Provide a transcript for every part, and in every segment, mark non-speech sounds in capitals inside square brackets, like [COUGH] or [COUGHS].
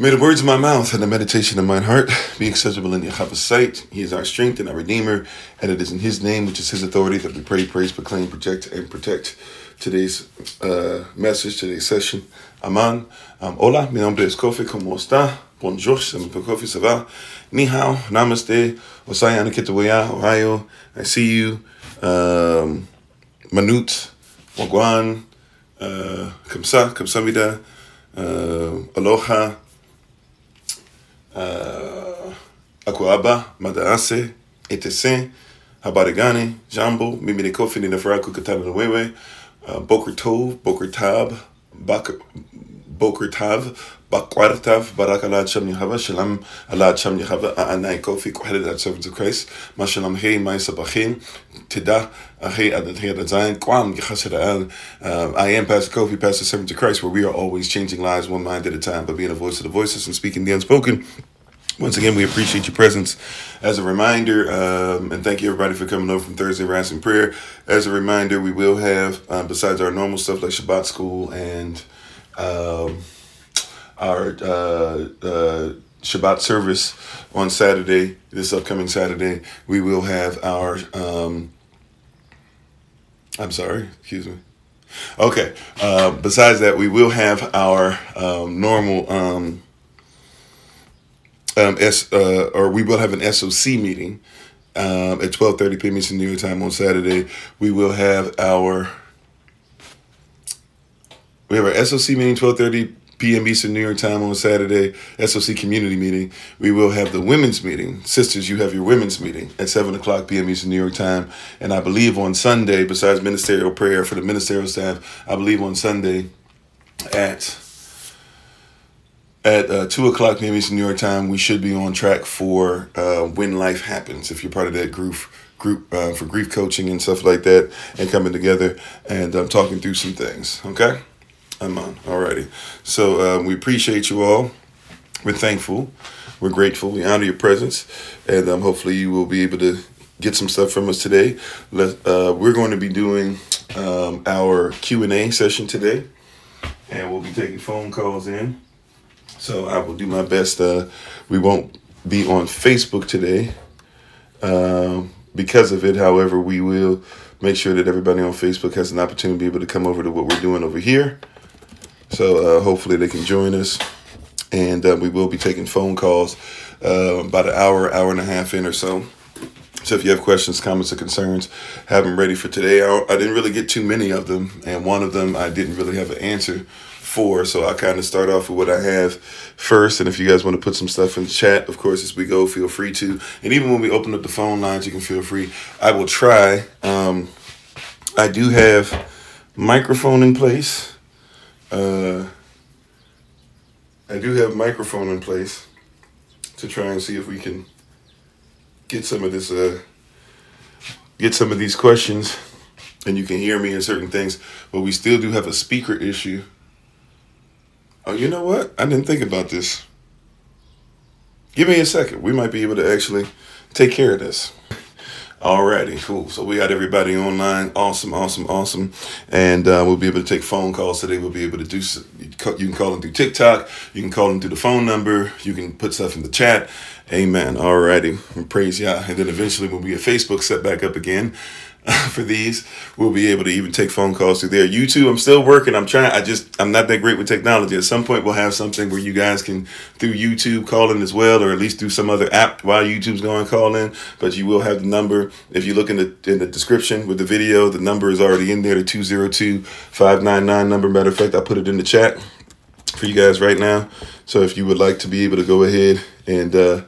May the words of my mouth and the meditation of my heart be acceptable in Yahweh's sight. He is our strength and our Redeemer, and it is in His name, which is His authority, that we pray, praise, proclaim, project, and protect today's uh, message, today's session. Aman. Um, hola, mi nombre es Kofi, ¿cómo está? Bonjour, se me Kofi, ça va? Ni hao, namaste, anakitawaya, Ohio. I see you. Um, Manut, Wagwan, uh, Kamsa, Kamsamida, uh, Aloha, uh, Akuaba, Madaase, Etesen, Habarigani, Jambo, Mimini Kofi, Ninafaraku, Katana Wewe, uh, Boker Tov, Boker Tab, Boker Tav, Bakwartav, Barakala Cham Yahava, Shalom Allah Cham Yahava, Anai Kofi, Kwahedat Servants of Christ, Mashalam Hei, Maisa Bachin, Tida, Ahei Adatei Adazayin, Kwam, Yechasida Al. I am Pastor Kofi, Pastor Servant of Christ, where we are always changing lives one mind at a time, but being a voice of the voices and speaking the unspoken. Once again, we appreciate your presence. As a reminder, um, and thank you everybody for coming over from Thursday Rising Prayer. As a reminder, we will have, um, besides our normal stuff like Shabbat School and um, our uh, uh, Shabbat service on Saturday, this upcoming Saturday, we will have our, um, I'm sorry, excuse me. Okay, uh, besides that, we will have our um, normal um, S, uh, or we will have an SOC meeting um, at 12:30 p.m. Eastern New York time on Saturday. We will have our we have our SOC meeting 12:30 p.m. Eastern New York time on Saturday. SOC community meeting. We will have the women's meeting. Sisters, you have your women's meeting at 7 o'clock p.m. Eastern New York time. And I believe on Sunday, besides ministerial prayer for the ministerial staff, I believe on Sunday at at uh, 2 o'clock p.m. Eastern New York time, we should be on track for uh, When Life Happens. If you're part of that group, group uh, for grief coaching and stuff like that, and coming together and um, talking through some things. Okay? I'm on. Alrighty. So um, we appreciate you all. We're thankful. We're grateful. We honor your presence. And um, hopefully you will be able to get some stuff from us today. Let, uh, we're going to be doing um, our Q&A session today. And we'll be taking phone calls in. So I will do my best. Uh, we won't be on Facebook today um, because of it. However, we will make sure that everybody on Facebook has an opportunity to be able to come over to what we're doing over here. So uh, hopefully they can join us. And uh, we will be taking phone calls uh, about an hour, hour and a half in or so. So if you have questions, comments, or concerns, have them ready for today. I, I didn't really get too many of them, and one of them I didn't really have an answer for. So I kind of start off with what I have first. And if you guys want to put some stuff in the chat, of course, as we go, feel free to. And even when we open up the phone lines, you can feel free. I will try. Um, I do have microphone in place. Uh, I do have microphone in place to try and see if we can get some of this, uh, get some of these questions, and you can hear me in certain things. But we still do have a speaker issue. Oh, you know what? I didn't think about this. Give me a second. We might be able to actually take care of this. Alrighty, cool. So we got everybody online. Awesome, awesome, awesome. And uh, we'll be able to take phone calls today. We'll be able to do. You can call them through TikTok. You can call them through the phone number. You can put stuff in the chat. Amen. Alrighty. Praise Yah. And then eventually when we get Facebook set back up again, [LAUGHS] for these. We'll be able to even take phone calls through there. YouTube, I'm still working. I'm trying. I just I'm not that great with technology. At some point, we'll have something where you guys can through YouTube call in as well, or at least through some other app while YouTube's going call in. But you will have the number if you look in the in the description with the video. The number is already in there. The 202-599 number. Matter of fact, I put it in the chat for you guys right now. So if you would like to be able to go ahead and uh,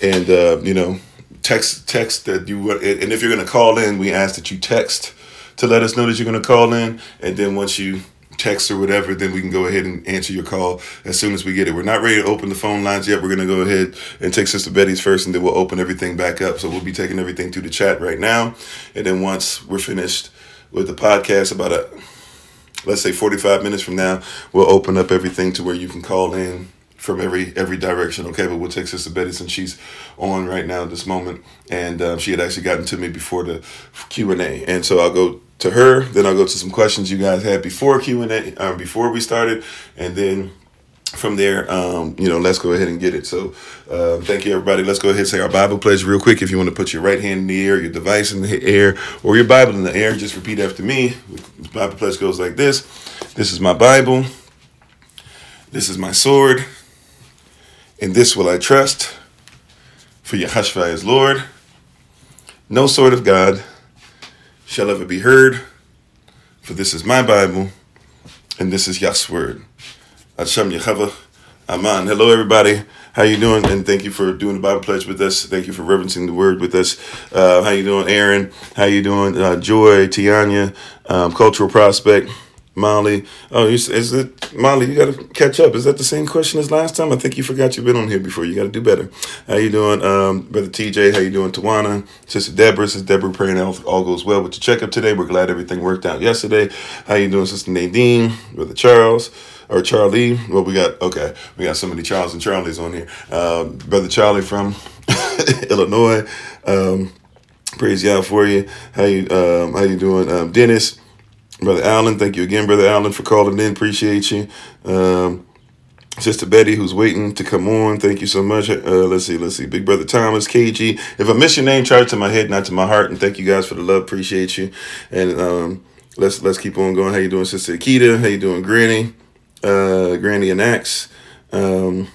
and uh, you know text text that you and if you're going to call in we ask that you text to let us know that you're going to call in and then once you text or whatever then we can go ahead and answer your call as soon as we get it. We're not ready to open the phone lines yet. We're going to go ahead and take sister betty's first and then we'll open everything back up. So we'll be taking everything through the chat right now. And then once we're finished with the podcast about a let's say 45 minutes from now we'll open up everything to where you can call in from every every direction. Okay, but we'll take Sister Betty since she's on right now at this moment, and uh, she had actually gotten to me before the Q and A, and so I'll go to her. Then I'll go to some questions you guys had before Q and A, um, before we started, and then from there, um, you know, let's go ahead and get it. So, uh, thank you, everybody. Let's go ahead and say our Bible pledge real quick. If you want to put your right hand in the air, your device in the air, or your Bible in the air, just repeat after me. The Bible pledge goes like this This is my Bible. This is my sword. In this will I trust. For Yahshua is Lord. No sword of God shall ever be heard. For this is my Bible, and this is Yah's word. Hashem Yechava. Aman. Hello, everybody. How you doing? And thank you for doing the Bible pledge with us. Thank you for reverencing the word with us. Uh, how you doing, Aaron? How you doing, uh, Joy, Tianya, um, Cultural Prospect, Molly? Oh, you, is it Molly? You got to catch up. Is that the same question as last time? I think you forgot you've been on here before. You got to do better. How you doing, um, brother TJ? How you doing, Tawana? Sister Deborah. Sister Deborah, praying all, all goes well with your checkup today. We're glad everything worked out yesterday. How you doing, Sister Nadine? Brother Charles or Charlie. Well, we got okay. We got so many Charles and Charlies on here. Um, Brother Charlie from [LAUGHS] Illinois. Um, praise God for you. How you um, how you doing, um, Dennis? Brother Allen, thank you again, Brother Allen, for calling in. Appreciate you. Um, Sister Betty, who's waiting to come on, thank you so much. Uh, let's see, let's see. Big Brother Thomas, KG. If I miss your name, charge to my head, not to my heart. And thank you guys for the love. Appreciate you. And um, let's let's keep on going. How you doing, Sister Akita? How you doing, Granny? uh, Granny and Axe. Um,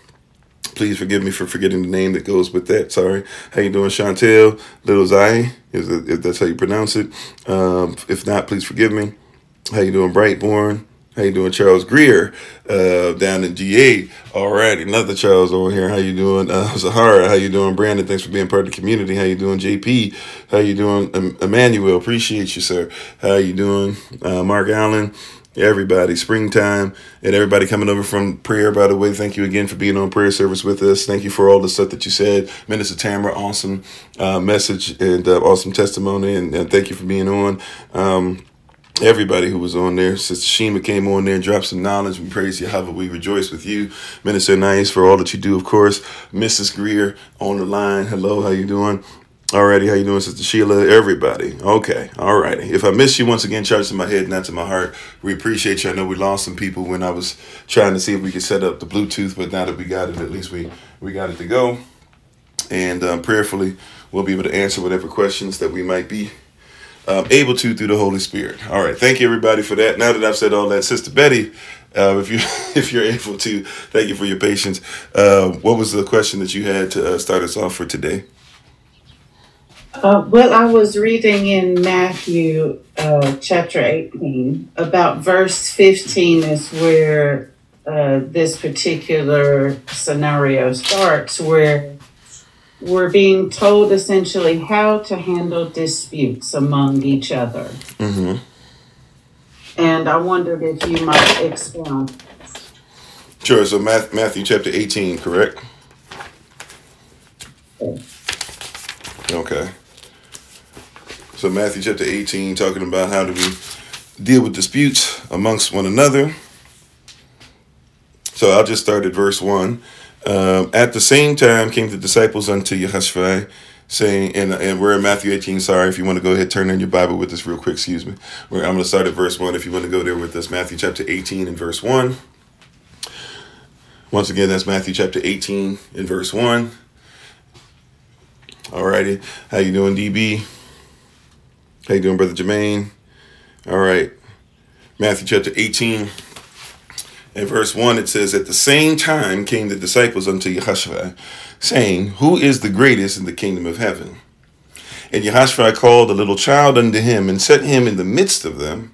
please forgive me for forgetting the name that goes with that. Sorry. How you doing, Chantel? Little Zai, if that's how you pronounce it. Um, if not, please forgive me. How you doing, Brightborn? How you doing, Charles Greer, uh, down in GA? All right, another Charles over here. How you doing, uh, [LAUGHS] Zahara? How you doing, Brandon? Thanks for being part of the community. How you doing, JP? How you doing, Emmanuel? Appreciate you, sir. How you doing, uh, Mark Allen? everybody springtime and everybody coming over from prayer by the way thank you again for being on prayer service with us thank you for all the stuff that you said minister tamara awesome uh, message and uh, awesome testimony and, and, thank you for being on um, everybody who was on there sister shima came on there and dropped some knowledge we praise Yahweh. we rejoice with you minister nice for all that you do of course mrs greer on the line hello how you doing Alrighty, how you doing, Sister Sheila? Everybody. Okay, alrighty. If I miss you once again, charge to my head, not to my heart. We appreciate you. I know we lost some people when I was trying to see if we could set up the Bluetooth, but now that we got it, at least we we got it to go. And um, prayerfully, we'll be able to answer whatever questions that we might be um, able to through the Holy Spirit. All right, thank you everybody for that. Now that I've said all that, Sister Betty, uh, if you [LAUGHS] if you're able to, thank you for your patience. Uh, what was the question that you had to uh, start us off for today? Uh, well, I was reading in Matthew uh, chapter 18 about verse 15 is where uh, this particular scenario starts, where we're being told essentially how to handle disputes among each other. Mm-hmm. And I wondered if you might expound. Sure. So, Matthew chapter 18, correct? Okay. So Matthew chapter 18, talking about how do we deal with disputes amongst one another. So I'll just start at verse 1. Um, at the same time came the disciples unto Yahshua, saying, and, and we're in Matthew 18, sorry, if you want to go ahead, turn in your Bible with us real quick, excuse me. I'm going to start at verse 1 if you want to go there with us. Matthew chapter 18 and verse 1. Once again, that's Matthew chapter 18 and verse 1. Alrighty, how you doing, DB? How you doing, Brother Jermaine? All right. Matthew chapter 18 and verse 1, it says, At the same time came the disciples unto Yahshua, saying, Who is the greatest in the kingdom of heaven? And Yahshua called a little child unto him, and set him in the midst of them.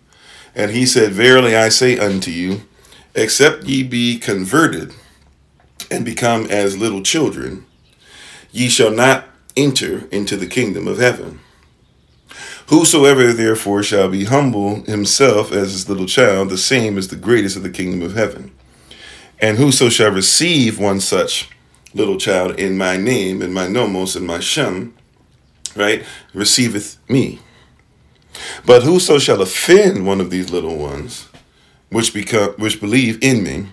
And he said, Verily I say unto you, except ye be converted and become as little children, ye shall not enter into the kingdom of heaven. Whosoever therefore shall be humble himself as his little child, the same is the greatest of the kingdom of heaven. And whoso shall receive one such little child in my name, in my nomos, in my shem, right, receiveth me. But whoso shall offend one of these little ones, which become which believe in me,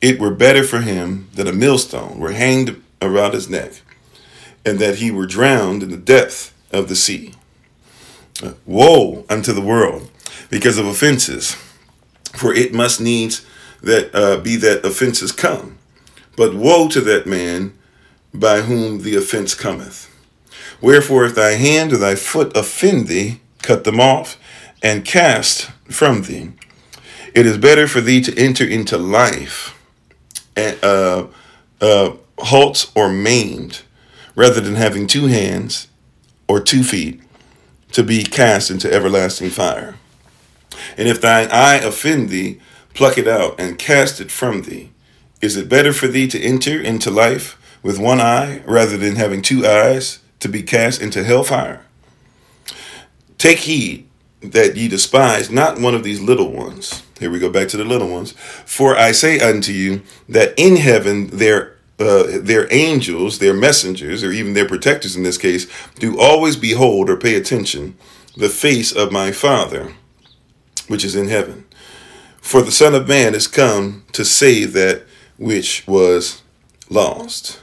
it were better for him that a millstone were hanged around his neck, and that he were drowned in the depth of the sea. Woe unto the world because of offenses, for it must needs that uh, be that offenses come. But woe to that man by whom the offense cometh. Wherefore, if thy hand or thy foot offend thee, cut them off and cast from thee. It is better for thee to enter into life and, uh, uh, halt or maimed rather than having two hands or two feet to be cast into everlasting fire. And if thine eye offend thee, pluck it out and cast it from thee. Is it better for thee to enter into life with one eye rather than having two eyes to be cast into hellfire? Take heed that ye despise not one of these little ones. Here we go back to the little ones. For I say unto you that in heaven their uh, their angels, their messengers, or even their protectors in this case, do always behold or pay attention the face of my Father, which is in heaven. For the Son of Man is come to save that which was lost.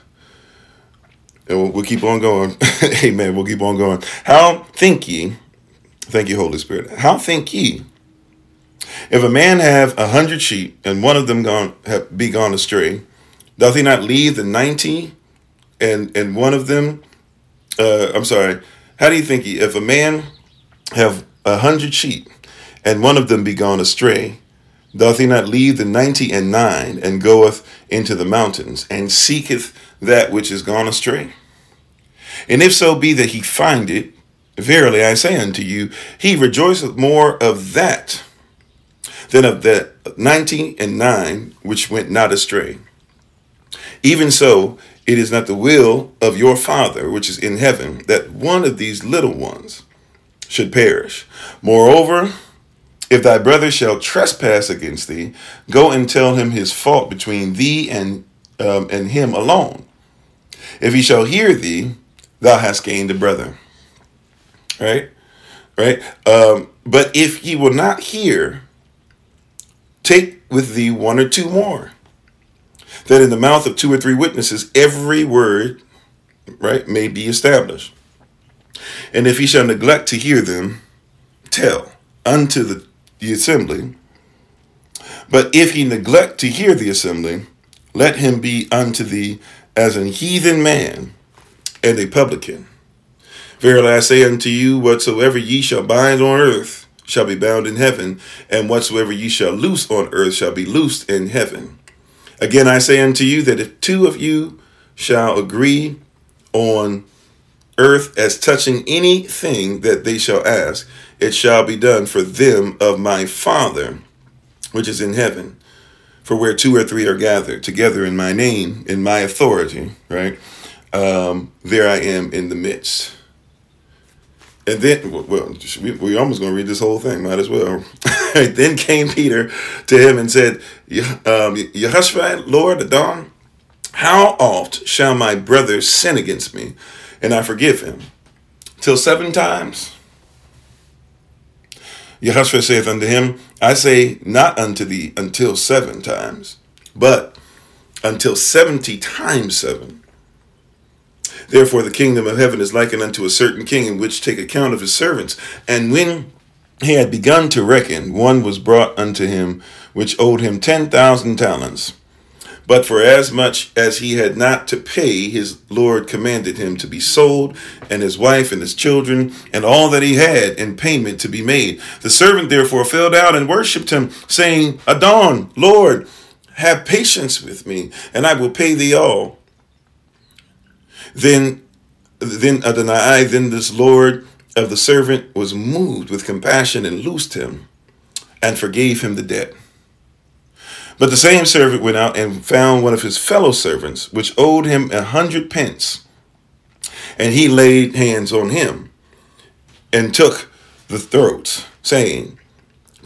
And we'll, we'll keep on going. [LAUGHS] Amen. We'll keep on going. How think ye? Thank you, Holy Spirit. How think ye? If a man have a hundred sheep and one of them gone have be gone astray, doth he not leave the ninety and and one of them? Uh, I'm sorry. How do you think he, if a man have a hundred sheep and one of them be gone astray, doth he not leave the ninety and nine and goeth into the mountains and seeketh that which is gone astray? And if so be that he find it, verily I say unto you, he rejoiceth more of that than of the ninety and nine which went not astray. Even so, it is not the will of your Father which is in heaven that one of these little ones should perish. Moreover, if thy brother shall trespass against thee, go and tell him his fault between thee and um, and him alone. If he shall hear thee, thou hast gained a brother. Right, right. Um, but if he will not hear, take with thee one or two more, that in the mouth of two or three witnesses every word, right, may be established. And if he shall neglect to hear them, tell unto the, the assembly. But if he neglect to hear the assembly, let him be unto thee as an heathen man and a publican. Verily I say unto you, whatsoever ye shall bind on earth shall be bound in heaven, and whatsoever ye shall loose on earth shall be loosed in heaven. Again I say unto you that if two of you shall agree on earth as touching anything that they shall ask, it shall be done for them of my Father which is in heaven. For where two or three are gathered together in my name, in my authority, right? Um, there I am in the midst. And then, well, we, we almost going to read this whole thing, might as well. [LAUGHS] then came Peter to him and said, um, Lord, Adon, how oft shall my brother sin against me and I forgive him? Till seven times? Yehoshua saith unto him, I say not unto thee until seven times, but until seventy times seven. Therefore, the kingdom of heaven is likened unto a certain king in which take account of his servants. And when he had begun to reckon, one was brought unto him which owed him ten thousand talents. But for as much as he had not to pay, his Lord commanded him to be sold, and his wife and his children, and all that he had in payment to be made. The servant therefore fell down and worshipped him, saying, Adon, Lord, have patience with me, and I will pay thee all. Then, then Adonai, then this Lord of the servant was moved with compassion and loosed him, and forgave him the debt. But the same servant went out and found one of his fellow servants, which owed him a hundred pence. And he laid hands on him and took the throat, saying,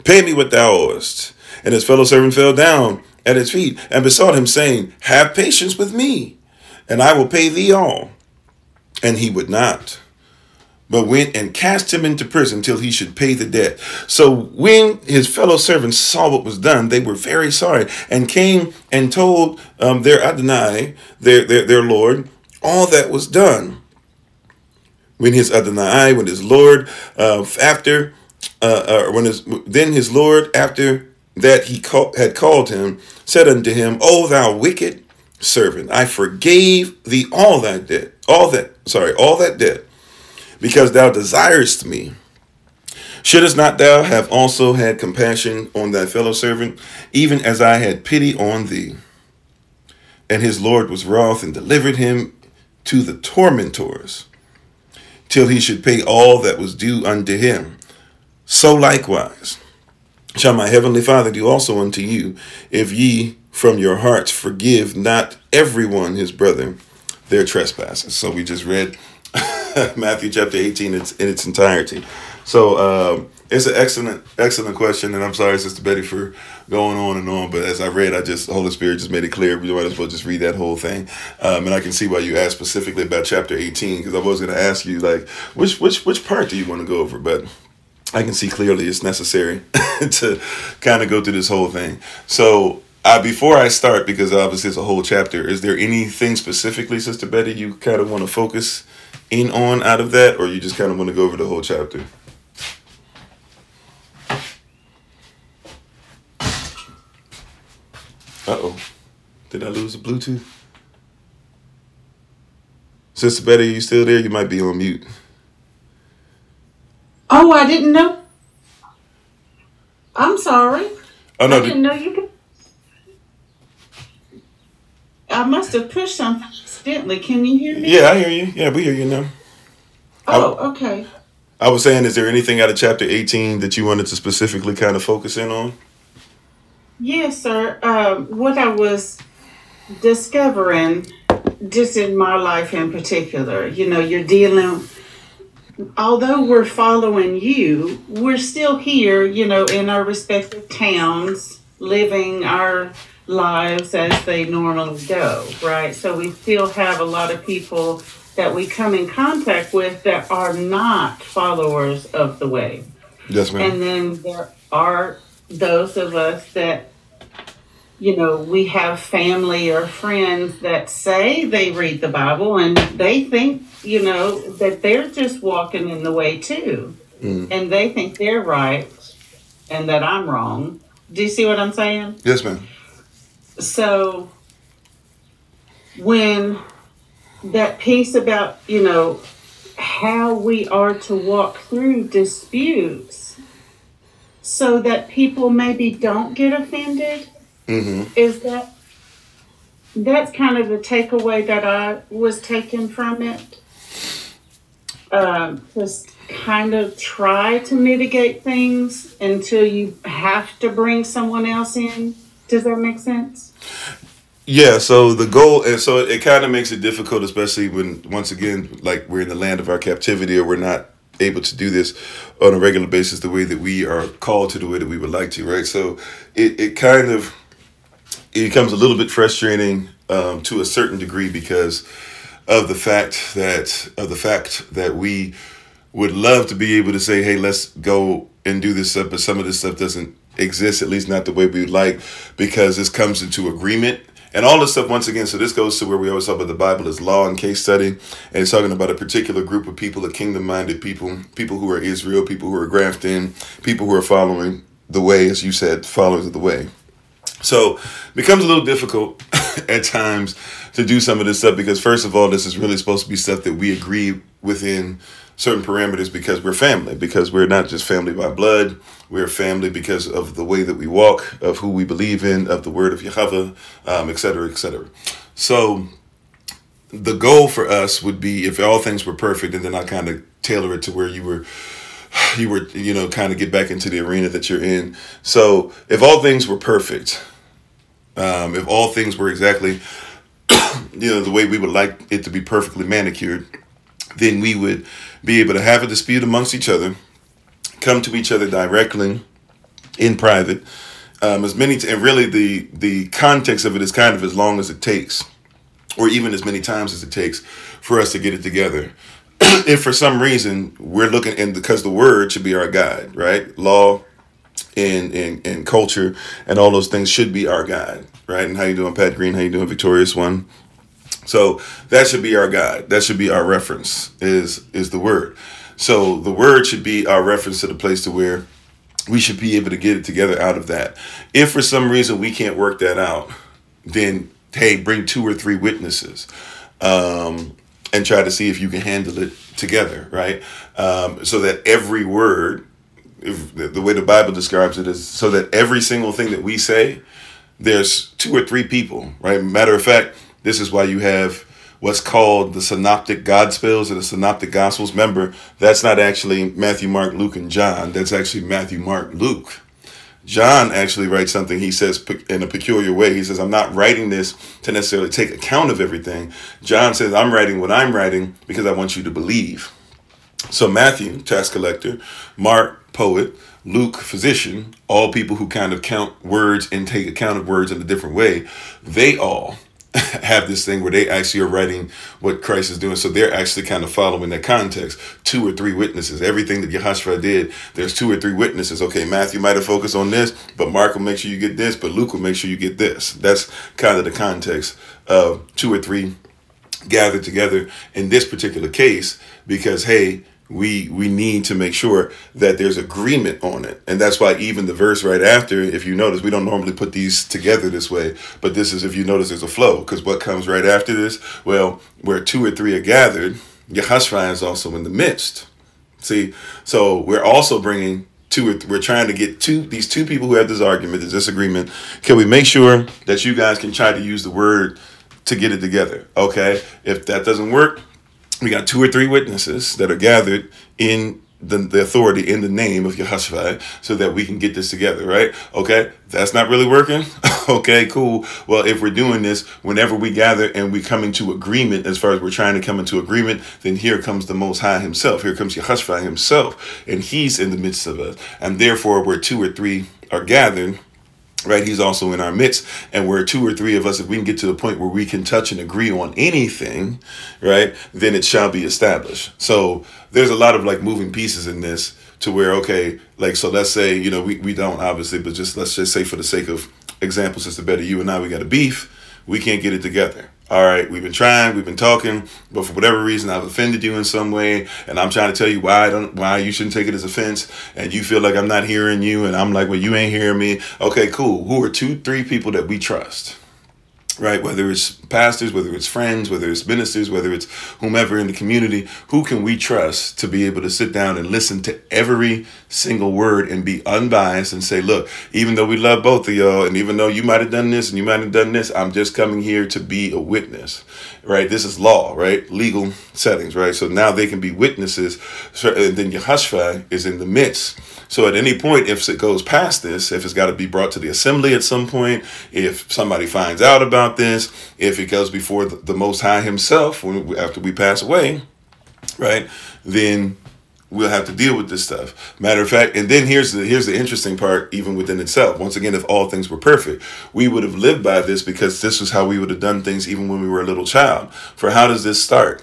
Pay me what thou owest. And his fellow servant fell down at his feet and besought him, saying, Have patience with me, and I will pay thee all. And he would not but went and cast him into prison till he should pay the debt. So when his fellow servants saw what was done, they were very sorry and came and told um, their Adonai, their, their, their Lord, all that was done. When his Adonai, when his Lord, uh, after, uh, uh, when his, then his Lord, after that he call, had called him said unto him, O thou wicked servant, I forgave thee all that debt, all that, sorry, all that debt, because thou desirest me. Shouldst not thou have also had compassion on thy fellow servant, even as I had pity on thee? And his Lord was wroth and delivered him to the tormentors, till he should pay all that was due unto him. So likewise shall my heavenly Father do also unto you, if ye from your hearts forgive not everyone his brother their trespasses. So we just read [LAUGHS] Matthew chapter 18 in its, in its entirety. So um, it's an excellent, excellent question, and I'm sorry, Sister Betty, for going on and on. But as I read, I just Holy Spirit just made it clear. We might as well just read that whole thing, um, and I can see why you asked specifically about chapter 18 because I was going to ask you like which which which part do you want to go over, but I can see clearly it's necessary [LAUGHS] to kind of go through this whole thing. So, uh, before I start, because obviously it's a whole chapter, is there anything specifically, Sister Betty, you kind of want to focus in on out of that, or you just kind of want to go over the whole chapter? Uh oh. Did I lose the Bluetooth? Sister Betty, you still there? You might be on mute. Oh, I didn't know. I'm sorry. Oh I no, didn't know you could. I must have pushed something accidentally. Can you hear me? yeah, I hear you. Yeah, we hear you now. Oh, okay. I was saying, is there anything out of chapter 18 that you wanted to specifically kind of focus in on? Yes, sir. Um, what I was discovering, just in my life in particular, you know, you're dealing. Although we're following you, we're still here, you know, in our respective towns, living our lives as they normally go, right? So we still have a lot of people that we come in contact with that are not followers of the way. Yes, ma'am. And then there are those of us that, you know, we have family or friends that say they read the Bible and they think, you know, that they're just walking in the way too. Mm. And they think they're right and that I'm wrong. Do you see what I'm saying? Yes, ma'am. So when that piece about, you know, how we are to walk through disputes so that people maybe don't get offended hmm is that that's kind of the takeaway that I was taking from it. Um, just kind of try to mitigate things until you have to bring someone else in. Does that make sense? Yeah, so the goal, and so it kind of makes it difficult, especially when, once again, like we're in the land of our captivity or we're not able to do this on a regular basis the way that we are called to the way that we would like to, right? So it, it kind of it becomes a little bit frustrating um, to a certain degree because of the fact that of the fact that we would love to be able to say, hey, let's go and do this stuff, but some of this stuff doesn't exist, at least not the way we like, because this comes into agreement. And all this stuff, once again, so this goes to where we always talk about the Bible as law and case study. And it's talking about a particular group of people, a kingdom minded people, people who are Israel, people who are grafted in, people who are following the way, as you said, followers of the way. So it becomes a little difficult [LAUGHS] at times to do some of this stuff because first of all, this is really supposed to be stuff that we agree within certain parameters because we're family, because we're not just family by blood, we're family because of the way that we walk, of who we believe in, of the word of Yahweh, um, et cetera, et cetera. So the goal for us would be if all things were perfect, and then I kind of tailor it to where you were you were you know kind of get back into the arena that you're in so if all things were perfect um, if all things were exactly [COUGHS] you know the way we would like it to be perfectly manicured then we would be able to have a dispute amongst each other come to each other directly in private um, as many t- and really the the context of it is kind of as long as it takes or even as many times as it takes for us to get it together. [CLEARS THROAT] If for some reason we're looking and because the word should be our guide right? Law and, and and culture and all those things should be our guide right? And how you doing pat green? How you doing victorious one so that should be our guide that should be our reference is is the word so the word should be our reference to the place to where we should be able to get it together out of that. If for some reason we can't work that out, then hey, bring two or three witnesses. Um, and try to see if you can handle it together, right? Um, so that every word, if, the way the Bible describes it is so that every single thing that we say, there's two or three people, right? Matter of fact, this is why you have what's called the synoptic gospels or the synoptic gospels. Remember, that's not actually Matthew, Mark, Luke, and John. That's actually Matthew, Mark, Luke. John actually writes something. He says in a peculiar way. He says, I'm not writing this to necessarily take account of everything. John says, I'm writing what I'm writing because I want you to believe. So Matthew, tax collector, Mark, poet, Luke, physician, all people who kind of count words and take account of words in a different way, they all [LAUGHS] have this thing where they actually are writing what Christ is doing. So they're actually kind of following that context. Two or three witnesses. Everything that Yehoshua did, there's two or three witnesses. Okay, Matthew might have focused on this, but Mark will make sure you get this, but Luke will make sure you get this. That's kind of the context of two or three gathered together in this particular case because, hey, we we need to make sure that there's agreement on it. And that's why even the verse right after if you notice we don't normally put these together this way but this is if you notice there's a flow because what comes right after this? Well where two or three are gathered Yehoshua is also in the midst. See so we're also bringing two or th- we're trying to get two these two people who have this argument this disagreement can we make sure that you guys can try to use the word to get it together okay? If that doesn't work we got two or three witnesses that are gathered in the, the authority in the name of Yehoshua so that we can get this together, right? Okay, that's not really working. [LAUGHS] okay, cool. Well, if we're doing this, whenever we gather and we come into agreement, as far as we're trying to come into agreement, then here comes the Most High Himself. Here comes Yehoshua Himself, and He's in the midst of us. And therefore, where two or three are gathered, right? He's also in our midst. And where two or three of us if we can get to the point where we can touch and agree on anything right then it shall be established. So there's a lot of like moving pieces in this to where okay like so let's say you know we, we don't obviously but just let's just say for the sake of example sister betty you and i we got a beef. We can't get it together all right, we've been trying, we've been talking, but for whatever reason, I've offended you in some way, and I'm trying to tell you why I don't, why you shouldn't take it as offense, and you feel like I'm not hearing you, and I'm like, well, you ain't hearing me. Okay, cool. Who are two, three people that we trust? Right? Whether it's pastors, whether it's friends, whether it's ministers, whether it's whomever in the community, who can we trust to be able to sit down and listen to every single word and be unbiased and say, look, even though we love both of y'all, and even though you might have done this and you might have done this, I'm just coming here to be a witness, right? This is law, right? Legal settings, right? So now they can be witnesses. And then Yehoshua is in the midst so at any point, if it goes past this, if it's got to be brought to the assembly at some point, if somebody finds out about this, if it goes before the, the Most High Himself when, after we pass away, right? Then we'll have to deal with this stuff. Matter of fact, and then here's the here's the interesting part, even within itself. Once again, if all things were perfect, we would have lived by this because this was how we would have done things even when we were a little child. For how does this start?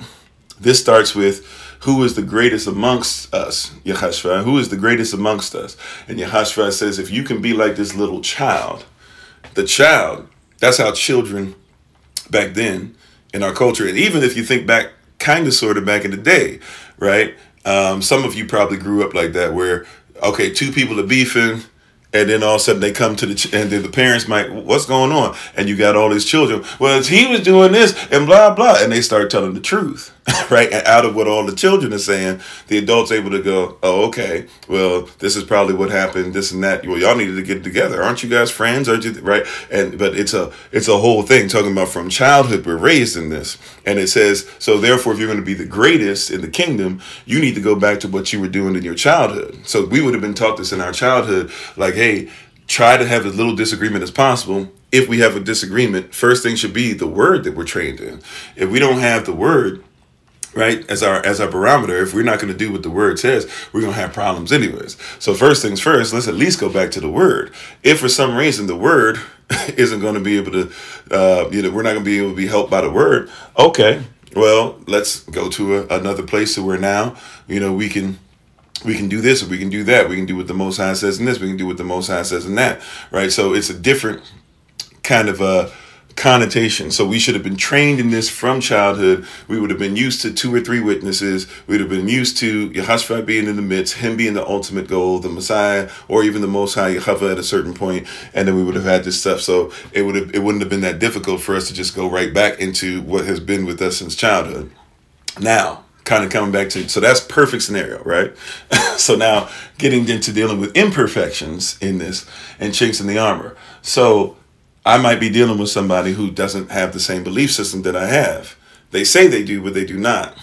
This starts with who is the greatest amongst us, Yehoshua? Who is the greatest amongst us? And Yehoshua says, if you can be like this little child, the child, that's how children back then in our culture, and even if you think back, kind of sort of back in the day, right? Um, some of you probably grew up like that, where okay, two people are beefing, and then all of a sudden they come to the ch- and then the parents might what's going on? And you got all these children well he was doing this and blah blah. And they start telling the truth [LAUGHS] right? And out of what all the children are saying the adults able to go oh okay. Well this is probably what happened this and that. Well y'all needed to get together. Aren't you guys friends? Aren't you right? And but it's a it's a whole thing talking about from childhood we're raised in this. And it says so therefore if you're going to be the greatest in the kingdom you need to go back to what you were doing in your childhood. So we would have been taught this in our childhood like hey, try to have as little disagreement as possible. If we have a disagreement, first thing should be the word that we're trained in. If we don't have the word, right as our as our barometer if we're not going to do what the word says we're going to have problems anyways so first things first let's at least go back to the word if for some reason the word [LAUGHS] isn't going to be able to uh, you know we're not going to be able to be helped by the word okay well let's go to a, another place to where now you know we can we can do this we can do that. We can do what the Most High says in this. We can do what the Most High says in that. Right. So it's a different kind of a connotation. So we should have been trained in this from childhood. We would have been used to two or three witnesses. We would have been used to Yehoshua being in the midst, him being the ultimate goal, the Messiah, or even the Most High Yehovah at a certain point, and then we would have had this stuff. So it would have it wouldn't have been that difficult for us to just go right back into what has been with us since childhood. Now, kind of coming back to so that's perfect scenario right [LAUGHS] so now getting into dealing with imperfections in this and chinks in the armor so I might be dealing with somebody who doesn't have the same belief system that I have. They say they do, but they do not.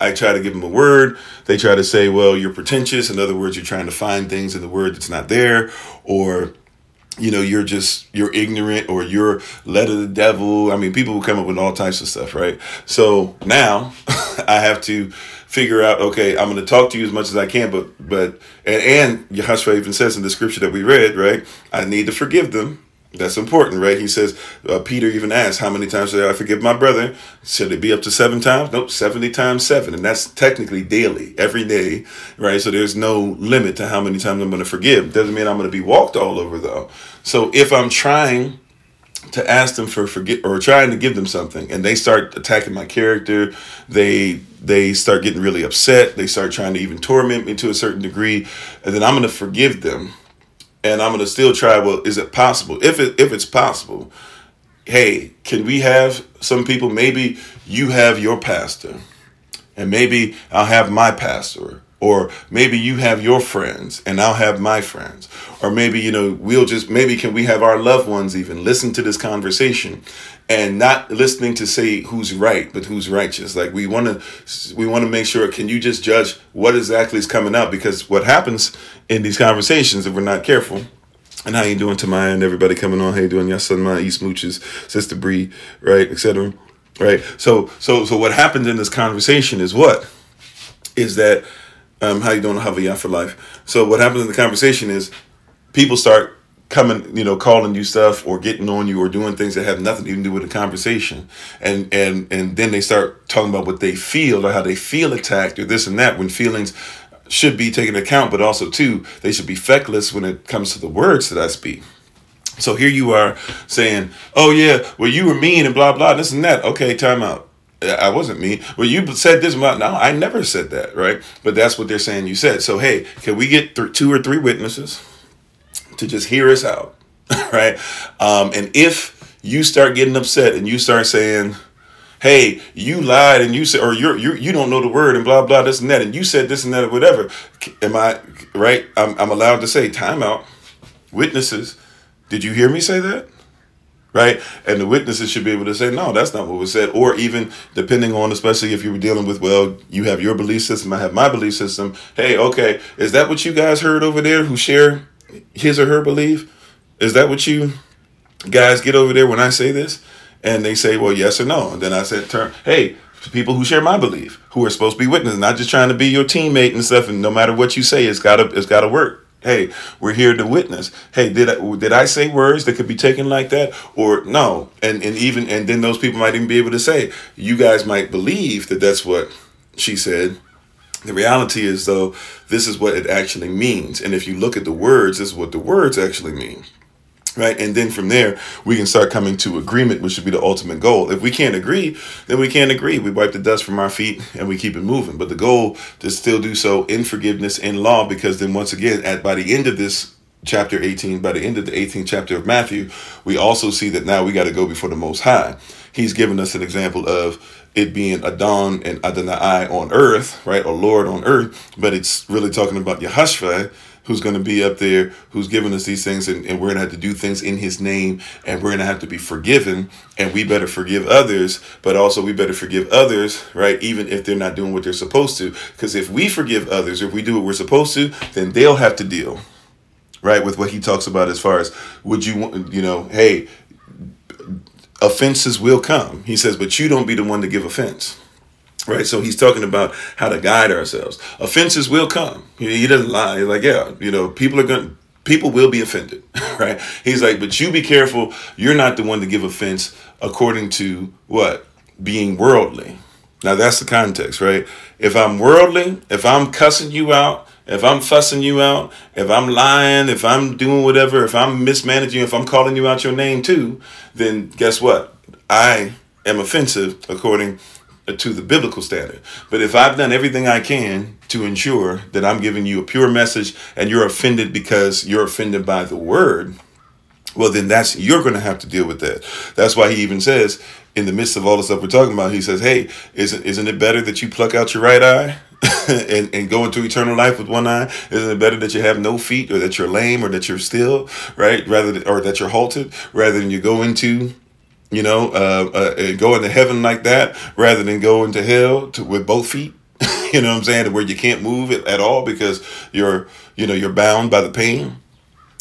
I try to give them a word. They try to say, well, you're pretentious. In other words, you're trying to find things in the word that's not there. Or, you know, you're just, you're ignorant or you're led of the devil. I mean, people will come up with all types of stuff, right? So now [LAUGHS] I have to figure out, okay, I'm going to talk to you as much as I can, but, but, and, and Yahshua even says in the scripture that we read, right? I need to forgive them that's important, right? He says, uh, Peter even asked, How many times did I forgive my brother? Should it be up to seven times? Nope, 70 times seven. And that's technically daily, every day, right? So there's no limit to how many times I'm going to forgive. Doesn't mean I'm going to be walked all over, though. So if I'm trying to ask them for forget or trying to give them something and they start attacking my character they they start getting really upset they start trying to even torment me to a certain degree and then i'm going to forgive them and I'm gonna still try. Well, is it possible? If it if it's possible, hey, can we have some people? Maybe you have your pastor, and maybe I'll have my pastor, or maybe you have your friends, and I'll have my friends, or maybe you know we'll just maybe can we have our loved ones even listen to this conversation, and not listening to say who's right but who's righteous. Like we want to we want to make sure can you just judge what exactly is coming out because what happens in these conversations if we're not careful and how you doing to my and everybody coming on? How you doing? Your son my east mooches sister Bree, right etc right? So so so what happens in this conversation is what? Is that um how you doing Havaya for life so what happens in the conversation is people start coming, you know, calling you stuff or getting on you or doing things that have nothing to even do with the conversation. And and and then they start talking about what they feel or how they feel attacked or this and that when feelings should be taken into account, but also too, they should be feckless when it comes to the words that I speak. So here you are saying, "Oh yeah, well you were mean and blah blah this and that." Okay, time out. I wasn't mean. Well, you said this about now. I never said that, right? But that's what they're saying you said. So hey, can we get th- two or three witnesses? to just hear us out, [LAUGHS] right? Um, and if you start getting upset and you start saying, "Hey, you lied and you said," or you're you you don't know the word and blah blah this and that, and you said this and that or whatever, am I right? I'm I'm allowed to say timeout. Witnesses, did you hear me say that? Right? And the witnesses should be able to say, no, that's not what was said. Or even depending on, especially if you were dealing with, well, you have your belief system, I have my belief system. Hey, okay, is that what you guys heard over there who share his or her belief? Is that what you guys get over there when I say this? And they say, well, yes or no. And then I said, turn, hey, people who share my belief, who are supposed to be witnesses, not just trying to be your teammate and stuff. And no matter what you say, it's gotta it's gotta work. Hey, we're here to witness. Hey, did I did I say words that could be taken like that or no? And and even and then those people might even be able to say, you guys might believe that that's what she said, the reality is, though, this is what it actually means. And if you look at the words, this is what the words actually mean. Right. And then from there, we can start coming to agreement, which should be the ultimate goal. If we can't agree, then we can't agree. We wipe the dust from our feet and we keep it moving. But the goal to still do so in forgiveness, in law, because then once again, at by the end of this chapter 18, by the end of the 18th chapter of Matthew, we also see that now we got to go before the Most High. He's given us an example of it being Adon and Adonai on earth, right, or Lord on earth, but it's really talking about Yahushua, who's going to be up there, who's giving us these things, and, and we're going to have to do things in His name, and we're going to have to be forgiven, and we better forgive others, but also we better forgive others, right, even if they're not doing what they're supposed to. Because if we forgive others, if we do what we're supposed to, then they'll have to deal, right, with what He talks about as far as would you want, you know, hey, offenses will come. He says, but you don't be the one to give offense. Right, so he's talking about how to guide ourselves. Offenses will come. He doesn't lie. He's like, yeah, you know, people are going. People will be offended, [LAUGHS] right? He's like, but you be careful. You're not the one to give offense according to what being worldly. Now that's the context, right? If I'm worldly, if I'm cussing you out, if I'm fussing you out, if I'm lying, if I'm doing whatever, if I'm mismanaging, if I'm calling you out your name too, then guess what? I am offensive according to the biblical standard. But if I've done everything I can to ensure that I'm giving you a pure message and you're offended because you're offended by the word, well then that's you're going to have to deal with that. That's why he even says in the midst of all the stuff we're talking about, he says, "Hey, isn't isn't it better that you pluck out your right eye [LAUGHS] and, and go into eternal life with one eye? Isn't it better that you have no feet, or that you're lame, or that you're still right, rather than, or that you're halted, rather than you go into you know, uh, uh, into heaven like that rather than go into hell to, with both feet. [LAUGHS] you know what I'm saying? Where you can't move it at all because you're, you know, you're bound by the pain.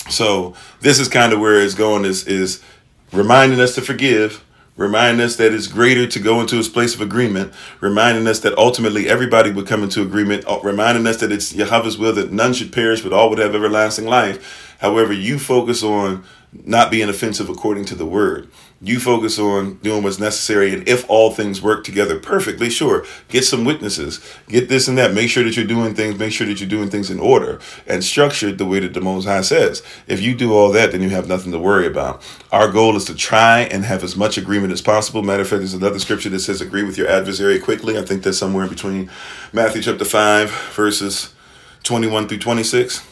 So this is kind of where it's going is is reminding us to forgive, reminding us that it's greater to go into this place of agreement, reminding us that ultimately everybody would come into agreement, uh, reminding us that it's Yahweh's will that none should perish but all would have everlasting life. However, you focus on not being offensive according to the word. You focus on doing what's necessary, and if all things work together perfectly, sure, get some witnesses, get this and that. Make sure that you're doing things, make sure that you're doing things in order and structured the way that the Most High says. If you do all that, then you have nothing to worry about. Our goal is to try and have as much agreement as possible. Matter of fact, there's another scripture that says, agree with your adversary quickly. I think that's somewhere in between Matthew chapter 5, verses 21 through 26.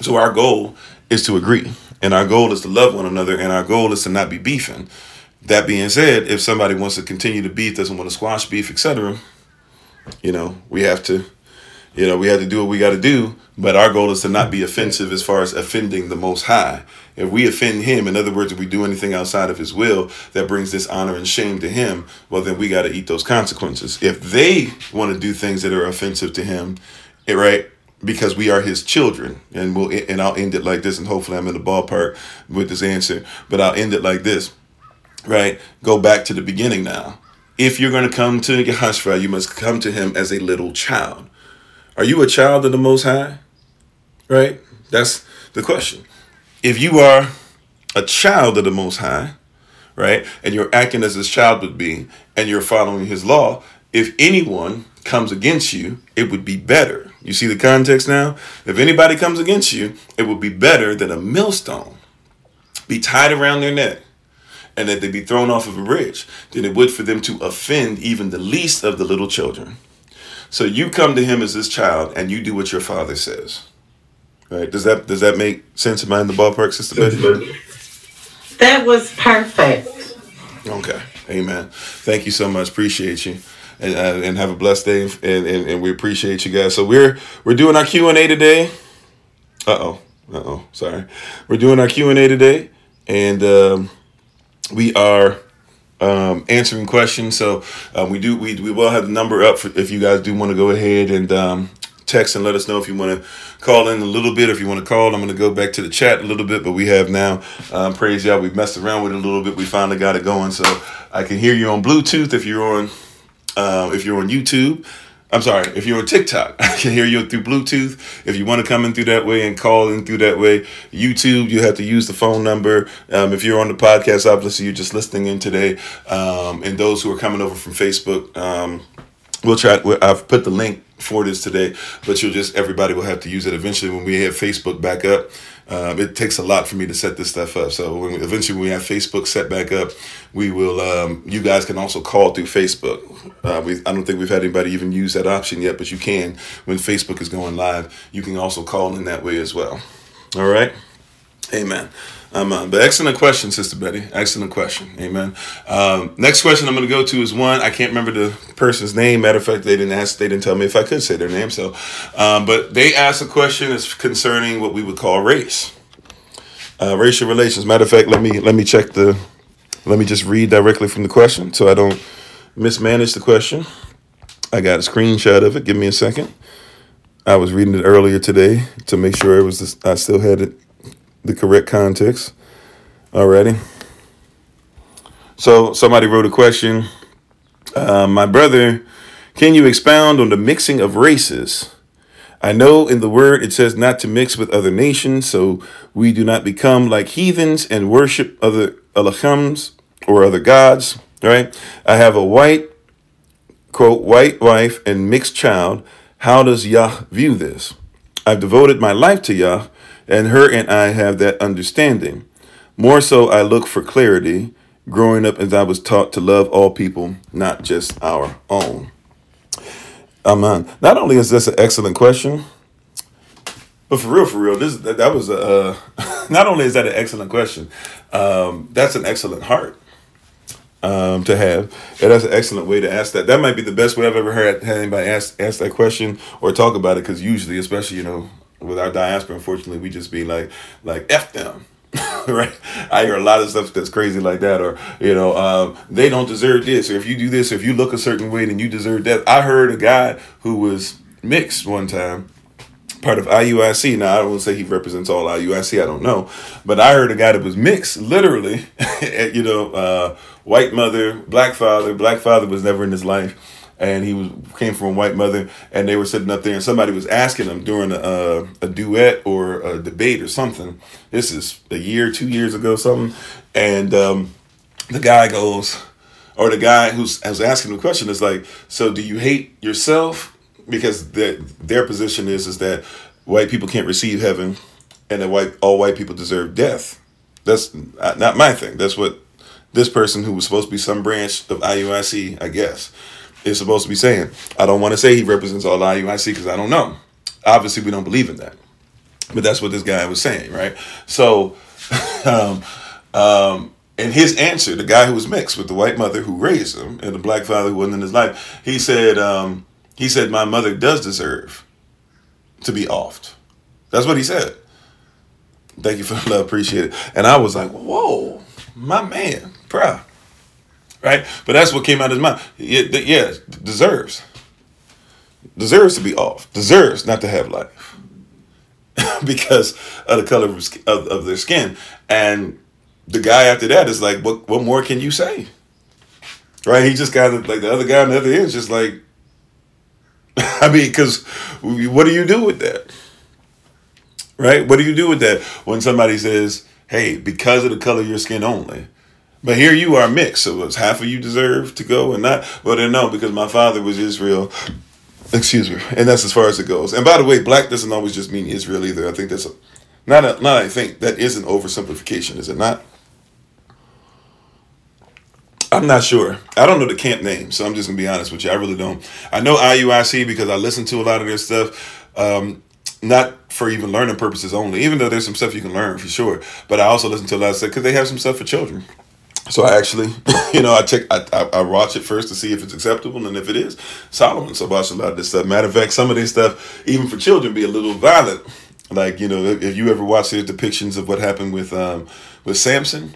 So our goal is to agree. And our goal is to love one another, and our goal is to not be beefing. That being said, if somebody wants to continue to beef, doesn't want to squash beef, etc., you know, we have to, you know, we have to do what we got to do. But our goal is to not be offensive as far as offending the Most High. If we offend Him, in other words, if we do anything outside of His will that brings dishonor and shame to Him, well, then we got to eat those consequences. If they want to do things that are offensive to Him, right? Because we are his children. And we'll and I'll end it like this and hopefully I'm in the ballpark with this answer but I'll end it like this right? Go back to the beginning now. If you're going to come to Yahashua you must come to him as a little child. Are you a child of the most high? Right? That's the question. If you are a child of the most high right and you're acting as his child would be and you're following his law if anyone comes against you, it would be better. You see the context now? If anybody comes against you, it would be better that a millstone be tied around their neck and that they be thrown off of a bridge than it would for them to offend even the least of the little children. So you come to him as this child and you do what your father says. Right? Does that does that make sense? Am I in the ballpark, Sister Betty? That was perfect. Okay. Amen. Thank you so much. Appreciate you and, and have a blessed day. And, and, and we appreciate you guys. So we're we're doing our Q and A today. Uh oh. Uh oh. Sorry. We're doing our Q and A today, and um, we are um, answering questions. So um, we do we, we will have the number up for if you guys do want to go ahead and um, text and let us know if you want to call in a little bit. If you want to call, I'm going to go back to the chat a little bit, but we have now, um, praise y'all, we've messed around with it a little bit. We finally got it going. So I can hear you on Bluetooth if you're on uh, if you're on YouTube, I'm sorry, if you're on TikTok, [LAUGHS] I can hear you through Bluetooth. If you want to come in through that way and call in through that way, YouTube, you have to use the phone number. Um, if you're on the podcast, obviously you're just listening in today. Um, and those who are coming over from Facebook, um, we'll try. I've put the link for this today, but you'll just everybody will have to use it eventually when we have Facebook back up. Um, it takes a lot for me to set this stuff up. So when, eventually, when we have Facebook set back up, we will. Um, you guys can also call through Facebook. Uh, we, I don't think we've had anybody even use that option yet, but you can when Facebook is going live. You can also call in that way as well. All right. Amen. Um, uh, but excellent question, Sister Betty. Excellent question. Amen. Um, next question I'm going to go to is one I can't remember the person's name. Matter of fact, they didn't ask. They didn't tell me if I could say their name. So, um, but they asked a question is concerning what we would call race, uh, racial relations. Matter of fact, let me let me check the. Let me just read directly from the question so I don't mismanage the question. I got a screenshot of it. Give me a second. I was reading it earlier today to make sure it was. I still had it the correct context already. So somebody wrote a question. Uh, my brother, can you expound on the mixing of races? I know in the word it says not to mix with other nations, so we do not become like heathens and worship other Elohims or other gods, right? I have a white, quote, white wife and mixed child. How does Yah view this? I've devoted my life to Yah, and her and I have that understanding. More so, I look for clarity growing up as I was taught to love all people, not just our own. Amen. Not only is this an excellent question, but for real, for real, this that, was a. Uh, [LAUGHS] not only is that an excellent question, um, that's an excellent heart um, to have, and that's an excellent way to ask that. That might be the best way I've ever heard had anybody ask ask that question or talk about it. Because usually, especially you know, with our diaspora, unfortunately, we just be like like f them. [LAUGHS] right? I hear a lot of stuff that's crazy like that, or you know, um, they don't deserve this, or if you do this, if you look a certain way, then you deserve that. I heard a guy who was mixed one time, part of IUIC. Now I don't say he represents all IUIC. I don't know, but I heard a guy that was mixed, literally. [LAUGHS] you know, uh, white mother, black father. Black father was never in his life and he was came from a white mother, and they were sitting up there, and somebody was asking him during a, uh, a duet or a debate or something. This is a year, two years ago, something, and um, the guy goes, or the guy who's was asking the question is like, so do you hate yourself because their their position is is that white people can't receive heaven, and that white all white people deserve death. That's not my thing. That's what this person who was supposed to be some branch of IUIC, I guess is supposed to be saying. I don't want to say he represents all IUIC because I don't know. Obviously, we don't believe in that. But that's what this guy was saying, right? So, [LAUGHS] um, um, and his answer, the guy who was mixed with the white mother who raised him and the black father who wasn't in his life, he said, um, he said, my mother does deserve to be offed. That's what he said. Thank you for the love, appreciate it. And I was like, whoa, my man, proud right? But that's what came out of his mouth. Yeah, yeah, deserves. Deserves to be off. Deserves not to have life. [LAUGHS] because of the color of, of, of, their skin. And the guy after that is like, what, what more can you say? Right? He just got like the other guy on the other end is just like, [LAUGHS] I mean, because what do you do with that? Right? What do you do with that when somebody says, hey, because of the color of your skin only, but here you are mixed. So it's half of you deserve to go and not. Well, then no, because my father was Israel. Excuse me. And that's as far as it goes. And by the way, black doesn't always just mean Israel either. I think that's a not a, not I think that is an oversimplification, is it not? I'm not sure. I don't know the camp name, so I'm just gonna be honest with you. I really don't. I know IUIC because I listen to a lot of their stuff. Um, not for even learning purposes only, even though there's some stuff you can learn for sure. But I also listen to a lot of stuff because they have some stuff for children. So I actually, [LAUGHS] you know, I check, I, I, I, watch it first to see if it's acceptable, and if it is, Solomon. So watch a lot of this stuff. Matter of fact, some of this stuff, even for children, be a little violent. Like you know, if, if you ever watch the depictions of what happened with um with Samson,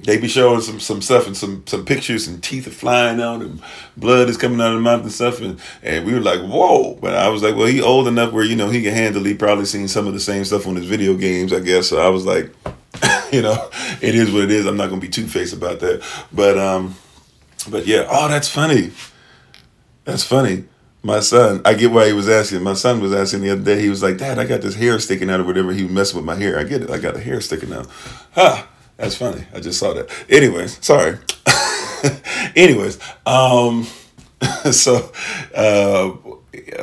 they be showing some some stuff and some some pictures and teeth are flying out and blood is coming out of the mouth and stuff and, and we were like whoa but I was like well he old enough where you know he can handle he probably seen some of the same stuff on his video games I guess so I was like [LAUGHS] you know, it is what it is. I'm not gonna be two faced about that. But um, but yeah. Oh, that's funny. That's funny. My son, I get why he was asking. My son was asking the other day. He was like, "Dad, I got this hair sticking out or whatever." He was messing with my hair. I get it. I got the hair sticking out. Huh. That's funny. I just saw that. Anyways, sorry. [LAUGHS] Anyways, um, [LAUGHS] so uh,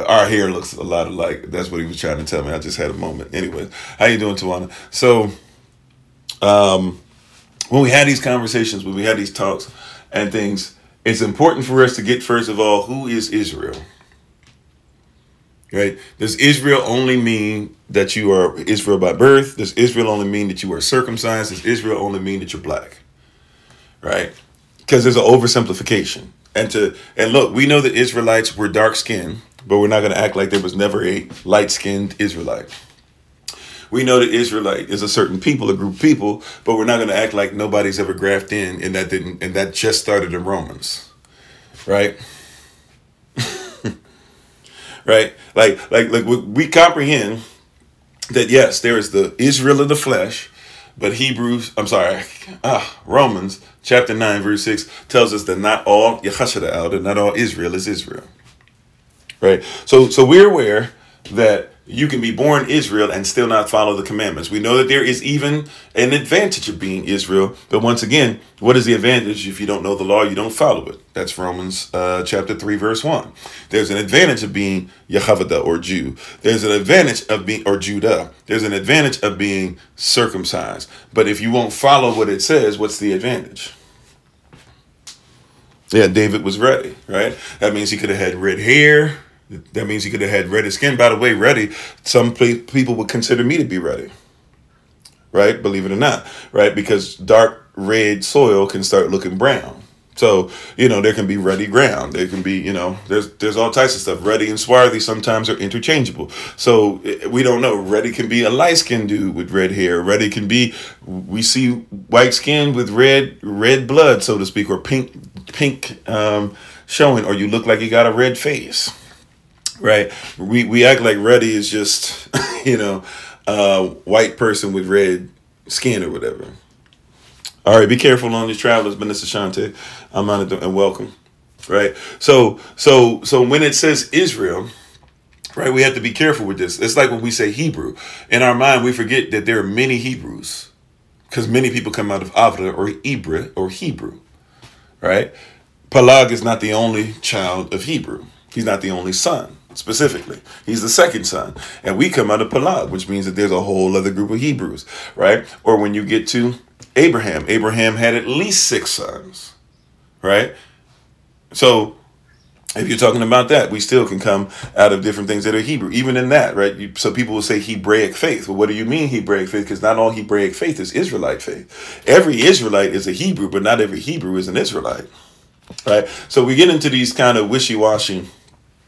our hair looks a lot alike. That's what he was trying to tell me. I just had a moment. Anyways, how you doing, Tawana? So um, when we had these conversations, when we had these talks and things, it's important for us to get first of all who is Israel. Right? Does Israel only mean that you are Israel by birth? Does Israel only mean that you are circumcised? Does Israel only mean that you're black? Right? Because there's an oversimplification. And to and look, we know that Israelites were dark skinned, but we're not going to act like there was never a light skinned Israelite we know that Israelite is a certain people, a group of people, but we're not going to act like nobody's ever grafted in, and that didn't, and that just started in Romans, right? [LAUGHS] right? Like, like, like we comprehend that yes, there is the Israel of the flesh, but Hebrews, I'm sorry, [LAUGHS] ah, Romans chapter nine verse six tells us that not all Yehashada that not all Israel is Israel, right? So, so we're aware that you can be born Israel and still not follow the commandments. We know that there is even an advantage of being Israel, but once again, what is the advantage if you don't know the law, you don't follow it? That's Romans uh, chapter 3, verse 1. There's an advantage of being Yehavada or Jew. There's an advantage of being, or Judah. There's an advantage of being circumcised. But if you won't follow what it says, what's the advantage? Yeah, David was ruddy, right? That means he could have had red hair. That means he could have had redder skin. By the way, ruddy, some people would consider me to be ruddy, right? Believe it or not, right? Because dark red soil can start looking brown. So, you know, there can be ruddy ground. There can be, you know, there's there's all types of stuff. Ruddy and swarthy sometimes are interchangeable. So eh, we don't know. Ruddy can be a light skinned dude with red hair. Ruddy can be we see white skin with red red blood, so to speak, or pink pink um, showing, or you look like you got a red face. Right? We we act like ruddy is just, [LAUGHS] you know, a white person with red skin or whatever. All right, be careful on your travels, Vanessa Shante. I'm on it and welcome. Right. So so so when it says Israel, right, we have to be careful with this. It's like when we say Hebrew. In our mind, we forget that there are many Hebrews. Because many people come out of Avra or Ibra or Hebrew. Right? Peleg is not the only child of Hebrew. He's not the only son specifically. He's the second son. And we come out of Peleg, which means that there's a whole other group of Hebrews, right? Or when you get to Abraham. Abraham had at least six sons, right? So if you're talking about that, we still can come out of different things that are Hebrew, even in that, right? So people will say Hebraic faith. Well, what do you mean Hebraic faith? Because not all Hebraic faith is Israelite faith. Every Israelite is a Hebrew, but not every Hebrew is an Israelite, right? So we get into these kind of wishy-washy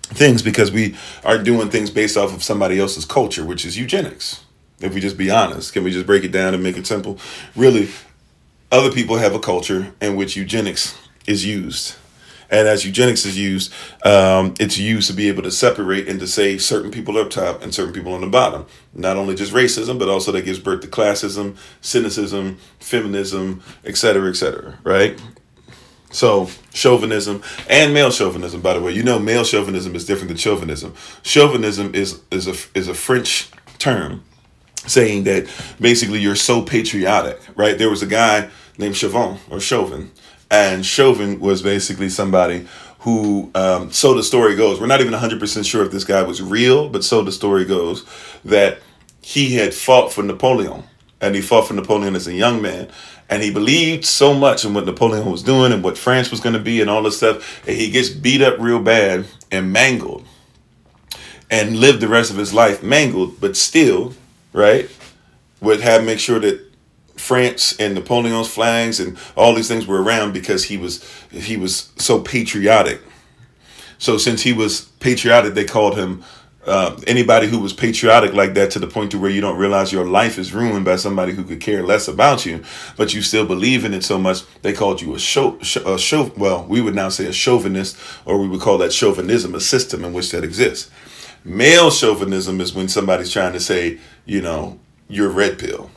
things because we are doing things based off of somebody else's culture, which is eugenics, if we just be honest, can we just break it down and make it simple? Really, other people have a culture in which eugenics is used. And as eugenics is used, um, it's used to be able to separate and to say certain people up top and certain people on the bottom. Not only just racism, but also that gives birth to classism, cynicism, feminism, etc., etc. right? So chauvinism and male chauvinism, by the way, you know male chauvinism is different than chauvinism. Chauvinism is is a is a French term saying that basically you're so patriotic, right? There was a guy named Chauvin or Chauvin, and Chauvin was basically somebody who, um, so the story goes, we're not even 100% sure if this guy was real, but so the story goes that he had fought for Napoleon, and he fought for Napoleon as a young man. And he believed so much in what Napoleon was doing and what France was going to be and all this stuff. And he gets beat up real bad and mangled and lived the rest of his life mangled, but still right? Would have make sure that France and Napoleon's flags and all these things were around because he was he was so patriotic. So since he was patriotic, they called him uh, anybody who was patriotic like that to the point to where you don't realize your life is ruined by somebody who could care less about you, but you still believe in it so much. They called you a show, a show. Well, we would now say a chauvinist, or we would call that chauvinism, a system in which that exists. Male chauvinism is when somebody's trying to say, you know, you're red pill.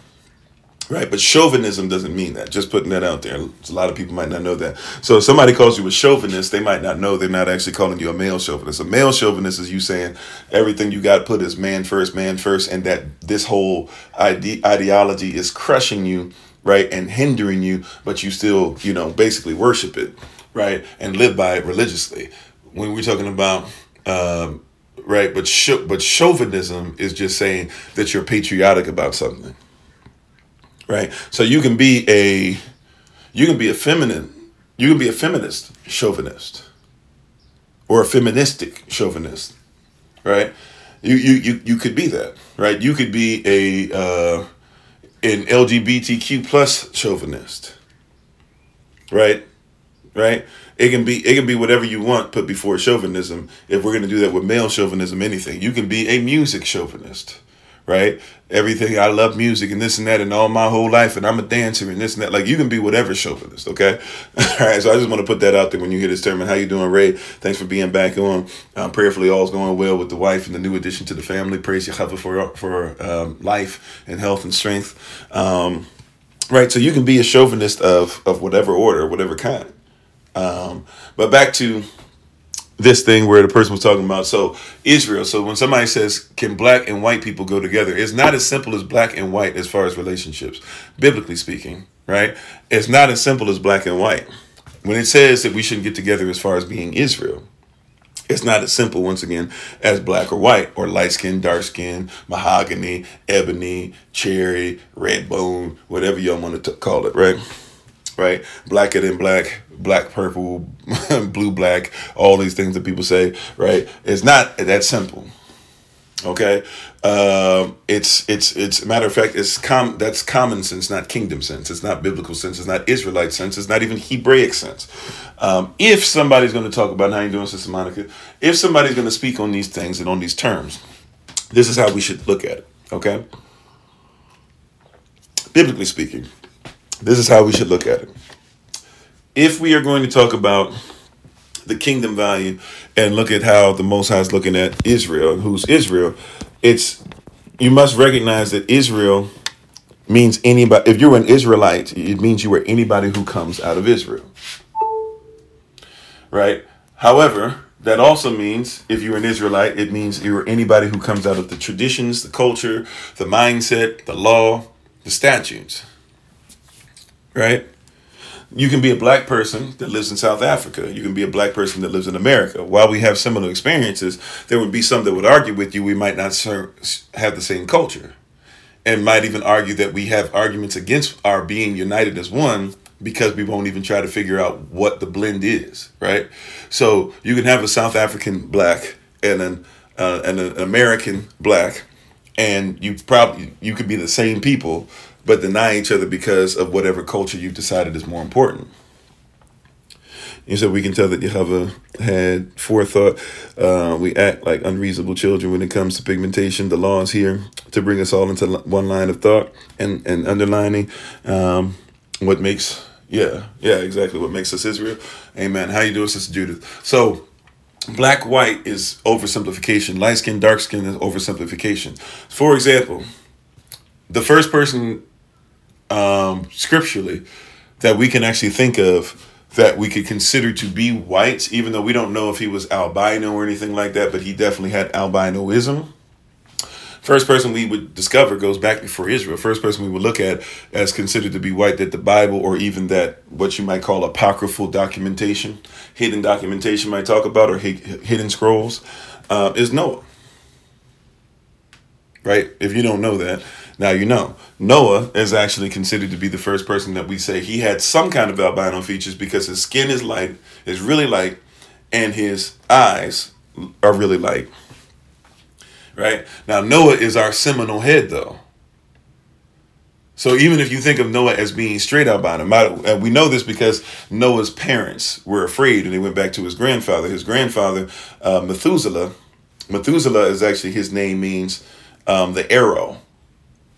Right, but chauvinism doesn't mean that. Just putting that out there. A lot of people might not know that. So if somebody calls you a chauvinist, they might not know they're not actually calling you a male chauvinist. A male chauvinist is you saying everything you got put is man first, man first, and that this whole ide- ideology is crushing you, right, and hindering you, but you still, you know, basically worship it, right, and live by it religiously. When we're talking about um, right? But sh- but chauvinism is just saying that you're patriotic about something, right? So you can be a you can be a feminine, you can be a feminist chauvinist, or a feministic chauvinist, right? You you you you could be that, right? You could be a uh, an LGBTQ plus chauvinist, right? Right? it can be it can be whatever you want put before chauvinism. If we're gonna do that with male chauvinism, anything you can be a music chauvinist, right? Everything I love music and this and that and all my whole life and I'm a dancer and this and that. Like you can be whatever chauvinist, okay? [LAUGHS] all right. So I just want to put that out there when you hear this term. And how you doing, Ray? Thanks for being back on. Um, prayerfully, all's going well with the wife and the new addition to the family. Praise Yahweh for for um, life and health and strength. Um, right. So you can be a chauvinist of of whatever order, whatever kind. Um, but back to this thing where the person was talking about so Israel. So when somebody says, "Can black and white people go together?" It's not as simple as black and white as far as relationships, biblically speaking, right? It's not as simple as black and white. When it says that we shouldn't get together as far as being Israel, it's not as simple once again as black or white or light skin, dark skin, mahogany, ebony, cherry, red bone, whatever y'all want to t- call it, right? Right? Blacker than black, black, purple, [LAUGHS] blue, black, all these things that people say, right? It's not that simple. Okay, um, it's it's it's matter of fact, it's com that's common sense, not kingdom sense. It's not biblical sense. It's not Israelite sense. It's not even Hebraic sense. Um, if somebody's going to talk about how you doing, Sister Monica, if somebody's going to speak on these things and on these terms, this is how we should look at it. Okay, biblically speaking, this is how we should look at it. If we are going to talk about the kingdom value and look at how the Most High is looking at Israel, who's Israel, it's you must recognize that Israel means anybody. If you're an Israelite, it means you are anybody who comes out of Israel, right? However, that also means if you're an Israelite, it means you're anybody who comes out of the traditions, the culture, the mindset, the law, the statutes, right? you can be a black person that lives in South Africa. You can be a black person that lives in America. While we have similar experiences, there would be some that would argue with you we might not have the same culture and might even argue that we have arguments against our being united as one because we won't even try to figure out what the blend is, right? So you can have a South African black and an uh, and an American black, and you probably you could be the same people, but deny each other because of whatever culture you've decided is more important. You said we can tell that Yahweh had forethought. Uh, we act like unreasonable children when it comes to pigmentation. The law is here to bring us all into one line of thought and, and underlining um, what makes, yeah, yeah, exactly what makes us Israel. Amen. How you doing, Sister Judith? So, black white is oversimplification. Light skin, dark skin is oversimplification. For example, the first person um, scripturally that we can actually think of that we could consider to be white, even though we don't know if he was albino or anything like that, but he definitely had albinoism. First person we would discover goes back before Israel. First person we would look at as considered to be white that the Bible or even that what you might call apocryphal documentation, hidden documentation might talk about, or hidden scrolls, uh, is Noah. Right? If you don't know that, now you know. Noah is actually considered to be the first person that we say he had some kind of albino features because his skin is light, is really light, and his eyes are really light. Right? Now Noah is our seminal head though. So even if you think of Noah as being straight albino, we know this because Noah's parents were afraid and they went back to his grandfather. His grandfather, uh, Methuselah, Methuselah is actually his name means um, the arrow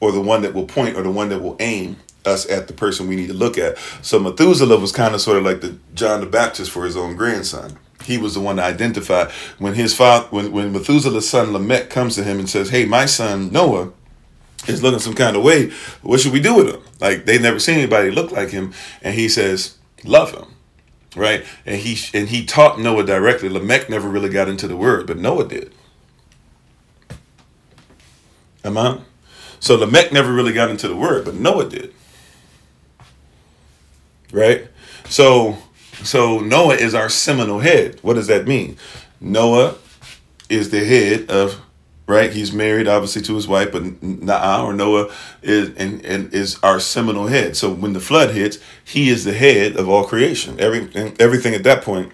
or the one that will point or the one that will aim us at the person we need to look at. So Methuselah was kind of sort of like the John the Baptist for his own grandson. He was the one to identify when his father, when, when Methuselah's son Lamech comes to him and says, Hey, my son Noah is looking some kind of way. What should we do with him? Like they never seen anybody look like him. And he says, Love him. Right? And he and he taught Noah directly. Lamech never really got into the word, but Noah did. Am I? So Lamech never really got into the word, but Noah did. Right? So so Noah is our seminal head. What does that mean? Noah is the head of right? He's married obviously to his wife, but Naah or Noah is and, and is our seminal head. So when the flood hits, he is the head of all creation. Every everything at that point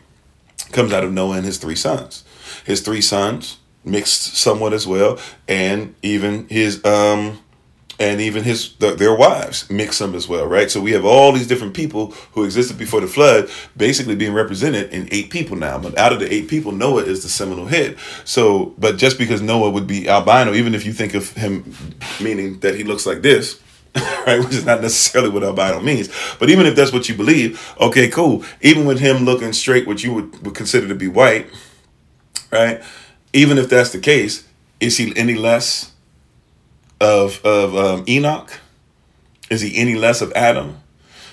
comes out of Noah and his three sons. His three sons mixed somewhat as well, and even his um and even his their wives mixed them as well, right? So we have all these different people who existed before the flood, basically being represented in eight people now. But out of the eight people, Noah is the seminal head. So, but just because Noah would be albino, even if you think of him meaning that he looks like this, [LAUGHS] right? Which is not necessarily what albino means. But even if that's what you believe, okay, cool. Even with him looking straight, what you would, would consider to be white, right? Even if that's the case, is he any less of of um, Enoch? Is he any less of Adam?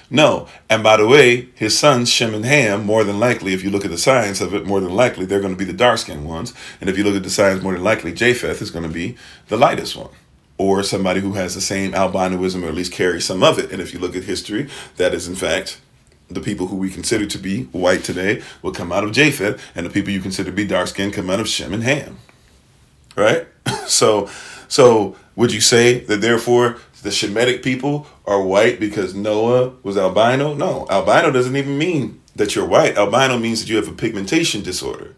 No. And by the way, his sons Shem and Ham, more than likely, if you look at the science of it, more than likely they're going to be the dark skinned ones. And if you look at the science, more than likely Japheth is going to be the lightest one. Or somebody who has the same albinoism or at least carries some of it. And if you look at history, that is in fact the people who we consider to be white today will come out of Japheth, and the people you consider to be dark skinned come out of Shem and Ham. Right? [LAUGHS] so, so would you say that therefore the Shemitic people are white because Noah was albino. No, albino doesn't even mean that you're white. Albino means that you have a pigmentation disorder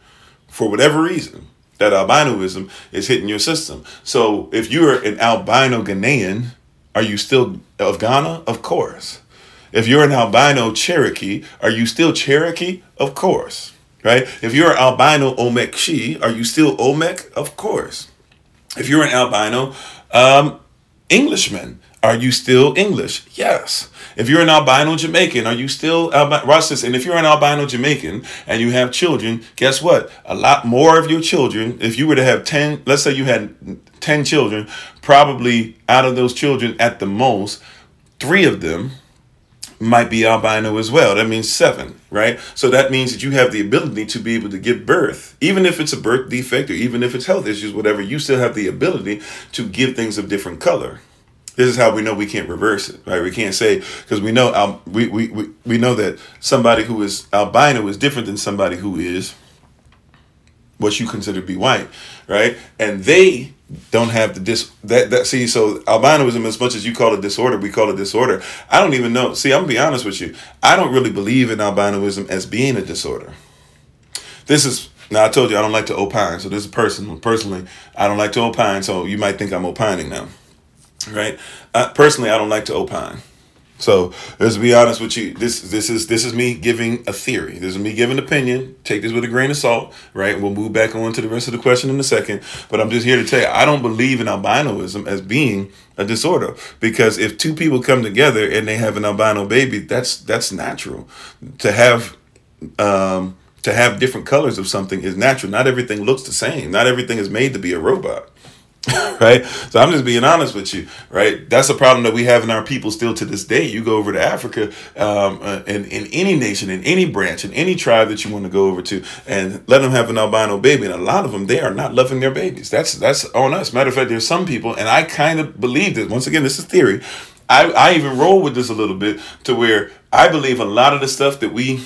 for whatever reason. That albinoism is hitting your system. So if you're an albino Ghanaian, are you still of Ghana? Of course. If you're an albino Cherokee, are you still Cherokee? Of course. Right? If you're an albino Omekshi, are you still Omek? Of course. If you're an albino um, Englishman, are you still English? Yes. If you're an albino Jamaican, are you still albino? And if you're an albino Jamaican and you have children, guess what? A lot more of your children, if you were to have 10, let's say you had 10 children, probably out of those children at the most, three of them might be albino as well. That means seven, right? So that means that you have the ability to be able to give birth, even if it's a birth defect or even if it's health issues, whatever, you still have the ability to give things of different color this is how we know we can't reverse it, right? We can't say because we know we, we, we, we know that somebody who is albino is different than somebody who is what you consider to be white, right? And they don't have the dis that that see so albinism as much as you call it disorder, we call it disorder. I don't even know. See, I'm gonna be honest with you. I don't really believe in albinism as being a disorder. This is now I told you I don't like to opine, so this is personal. Personally, I don't like to opine, so you might think I'm opining now right? Uh, personally, I don't like to opine. So let's be honest with you. This this is this is me giving a theory. This is me giving an opinion. Take this with a grain of salt, right? We'll move back on to the rest of the question in a second. But I'm just here to tell you, I don't believe in albinoism as being a disorder because if two people come together and they have an albino baby, that's that's natural. To have um, to have different colors of something is natural. Not everything looks the same. Not everything is made to be a robot. [LAUGHS] right? So I'm just being honest with you, right? That's a problem that we have in our people still to this day. You go over to Africa, um, uh, in, in any nation, in any branch, in any tribe that you want to go over to, and let them have an albino baby. And a lot of them, they are not loving their babies. That's that's on us. Matter of fact, there's some people, and I kind of believe this. Once again, this is theory. I, I even roll with this a little bit to where I believe a lot of the stuff that we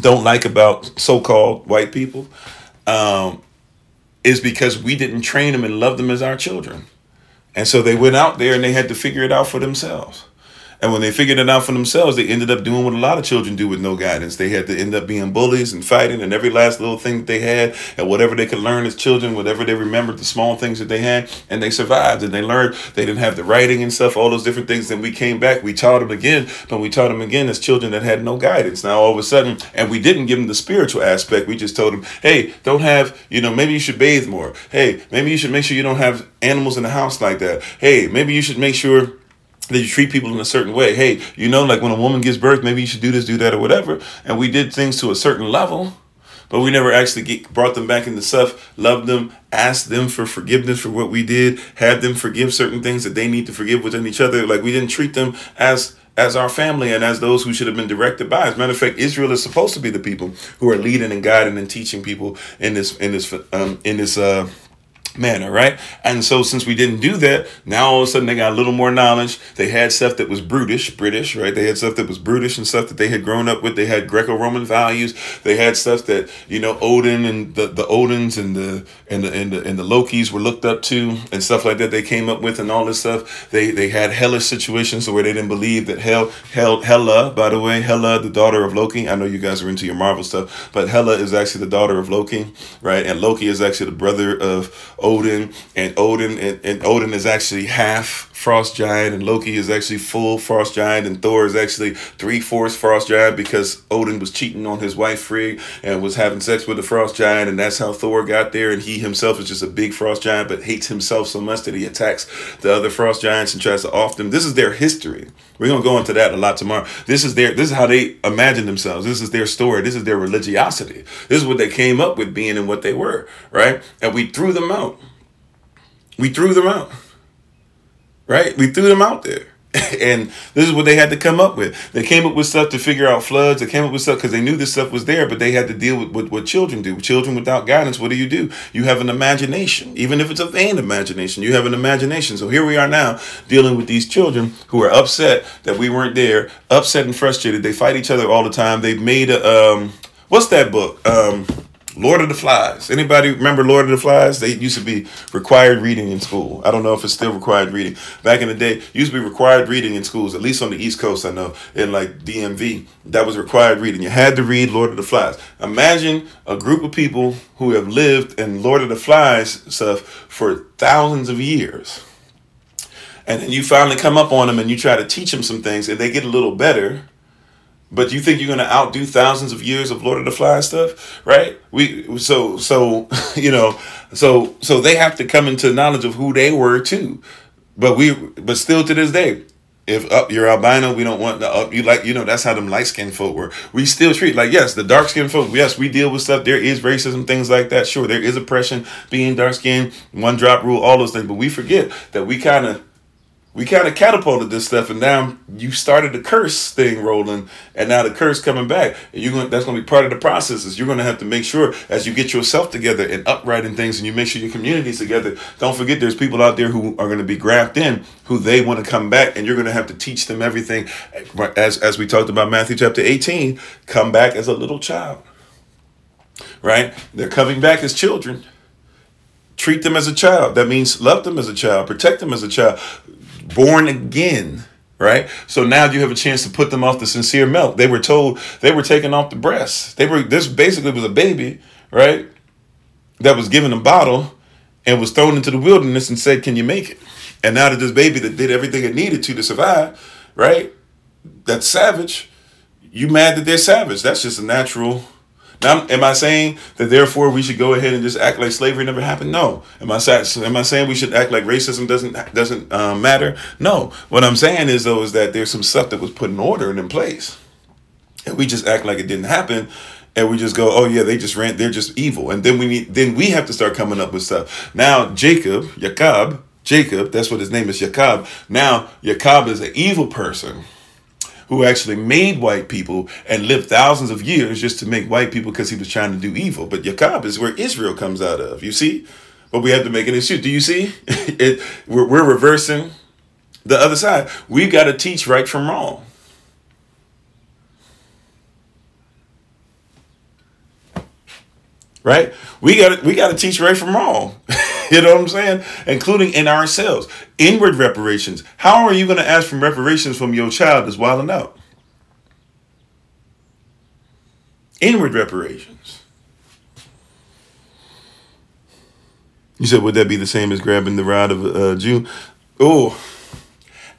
don't like about so-called white people um, is because we didn't train them and love them as our children. And so they went out there and they had to figure it out for themselves. And when they figured it out for themselves, they ended up doing what a lot of children do with no guidance. They had to end up being bullies and fighting and every last little thing that they had and whatever they could learn as children, whatever they remembered, the small things that they had, and they survived and they learned. They didn't have the writing and stuff, all those different things. Then we came back, we taught them again, but we taught them again as children that had no guidance. Now all of a sudden, and we didn't give them the spiritual aspect. We just told them, hey, don't have, you know, maybe you should bathe more. Hey, maybe you should make sure you don't have animals in the house like that. Hey, maybe you should make sure that you treat people in a certain way. Hey, you know, like when a woman gives birth, maybe you should do this, do that, or whatever. And we did things to a certain level, but we never actually get, brought them back into stuff, loved them, asked them for forgiveness for what we did, had them forgive certain things that they need to forgive within each other. Like we didn't treat them as as our family and as those who should have been directed by. As a matter of fact, Israel is supposed to be the people who are leading and guiding and teaching people in this in this um, in this uh, manner, right? And so since we didn't do that, now all of a sudden they got a little more knowledge. They had stuff that was brutish, British, right? They had stuff that was brutish and stuff that they had grown up with. They had Greco-Roman values. They had stuff that, you know, Odin and the, the Odins and the and the and the and the Lokis were looked up to and stuff like that they came up with and all this stuff. They they had hellish situations where they didn't believe that hell hell Hela, by the way, Hela, the daughter of Loki. I know you guys are into your Marvel stuff, but Hela is actually the daughter of Loki, right? And Loki is actually the brother of Odin, and Odin and, and Odin is actually half frost giant, and Loki is actually full frost giant, and Thor is actually three fourths frost giant because Odin was cheating on his wife Frigg and was having sex with the frost giant, and that's how Thor got there. And he himself is just a big frost giant, but hates himself so much that he attacks the other frost giants and tries to off them. This is their history. We're gonna go into that a lot tomorrow. This is their this is how they imagine themselves. This is their story. This is their religiosity. This is what they came up with being and what they were, right? And we threw them out. We threw them out. Right? We threw them out there. [LAUGHS] and this is what they had to come up with. They came up with stuff to figure out floods. They came up with stuff because they knew this stuff was there, but they had to deal with, with what children do. Children without guidance, what do you do? You have an imagination. Even if it's a vain imagination, you have an imagination. So here we are now dealing with these children who are upset that we weren't there, upset and frustrated. They fight each other all the time. They've made a, um, what's that book? Um, Lord of the Flies. Anybody remember Lord of the Flies? They used to be required reading in school. I don't know if it's still required reading. Back in the day, used to be required reading in schools, at least on the East Coast, I know, in like DMV. That was required reading. You had to read Lord of the Flies. Imagine a group of people who have lived in Lord of the Flies stuff for thousands of years. And then you finally come up on them and you try to teach them some things and they get a little better but you think you're gonna outdo thousands of years of Lord of the Flies stuff, right? We so so [LAUGHS] you know so so they have to come into knowledge of who they were too. But we but still to this day, if up you're albino, we don't want the up you like you know that's how them light skinned folk were. We still treat like yes, the dark skinned folk, yes, we deal with stuff. There is racism, things like that. Sure, there is oppression, being dark skinned, one drop rule, all those things. But we forget that we kind of we kind of catapulted this stuff, and now you started the curse thing rolling, and now the curse coming back. And you're going that's going to be part of the process. Is you're going to have to make sure as you get yourself together and uprighting things, and you make sure your community's together. Don't forget, there's people out there who are going to be grafted in, who they want to come back, and you're going to have to teach them everything. As as we talked about Matthew chapter 18, come back as a little child. Right? They're coming back as children treat them as a child. That means love them as a child, protect them as a child born again right? So now you have a chance to put them off the sincere milk. They were told they were taken off the breast. They were this basically was a baby right? That was given a bottle and was thrown into the wilderness and said can you make it? And now that this baby that did everything it needed to to survive right? That's savage. You mad that they're savage? That's just a natural now, am I saying that therefore we should go ahead and just act like slavery never happened? No. Am I am I saying we should act like racism doesn't doesn't um, matter? No. What I'm saying is though is that there's some stuff that was put in order and in place, and we just act like it didn't happen, and we just go, oh yeah, they just ran, they're just evil, and then we need, then we have to start coming up with stuff. Now Jacob, Jacob, Jacob, that's what his name is, Jacob. Now Jacob is an evil person who actually made white people and lived thousands of years just to make white people because he was trying to do evil. But Yaqub is where Israel comes out of. You see? But we have to make an issue. Do you see? [LAUGHS] it, we're, we're reversing the other side. We've got to teach right from wrong. Right? We got we got to teach right from wrong. [LAUGHS] you know what I'm saying? Including in ourselves. Inward reparations. How are you going to ask for reparations from your child that's wilding out? Inward reparations. You said, would that be the same as grabbing the rod of a Jew? Oh,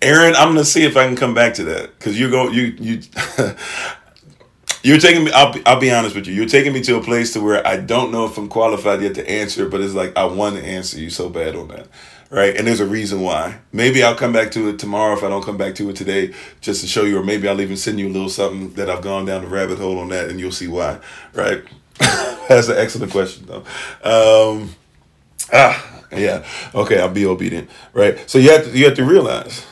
Aaron, I'm gonna see if I can come back to that because you go, you you. [LAUGHS] You're taking me. I'll, I'll be honest with you. You're taking me to a place to where I don't know if I'm qualified yet to answer, but it's like I want to answer you so bad on that, right? And there's a reason why. Maybe I'll come back to it tomorrow if I don't come back to it today, just to show you, or maybe I'll even send you a little something that I've gone down the rabbit hole on that, and you'll see why, right? [LAUGHS] That's an excellent question, though. Um, ah, yeah. Okay, I'll be obedient, right? So you have to, you have to realize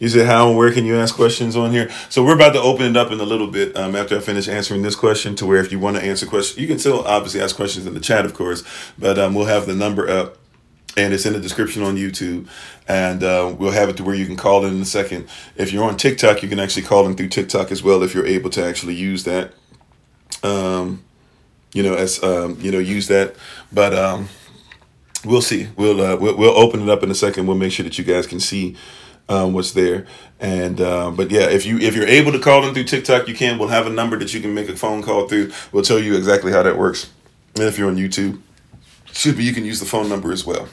you said how and where can you ask questions on here? So we're about to open it up in a little bit um, after I finish answering this question to where if you want to answer questions, you can still obviously ask questions in the chat, of course, but um, we'll have the number up and it's in the description on YouTube, and uh, we'll have it to where you can call in in a second. If you're on TikTok, you can actually call in through TikTok as well if you're able to actually use that. Um, you know, as um, you know, use that, but um, we'll see. We'll, uh, we'll we'll open it up in a second. We'll make sure that you guys can see um, what's there. And uh, but yeah, if you if you're able to call in through TikTok, you can. We'll have a number that you can make a phone call through. We'll tell you exactly how that works. And if you're on YouTube, should be you can use the phone number as well.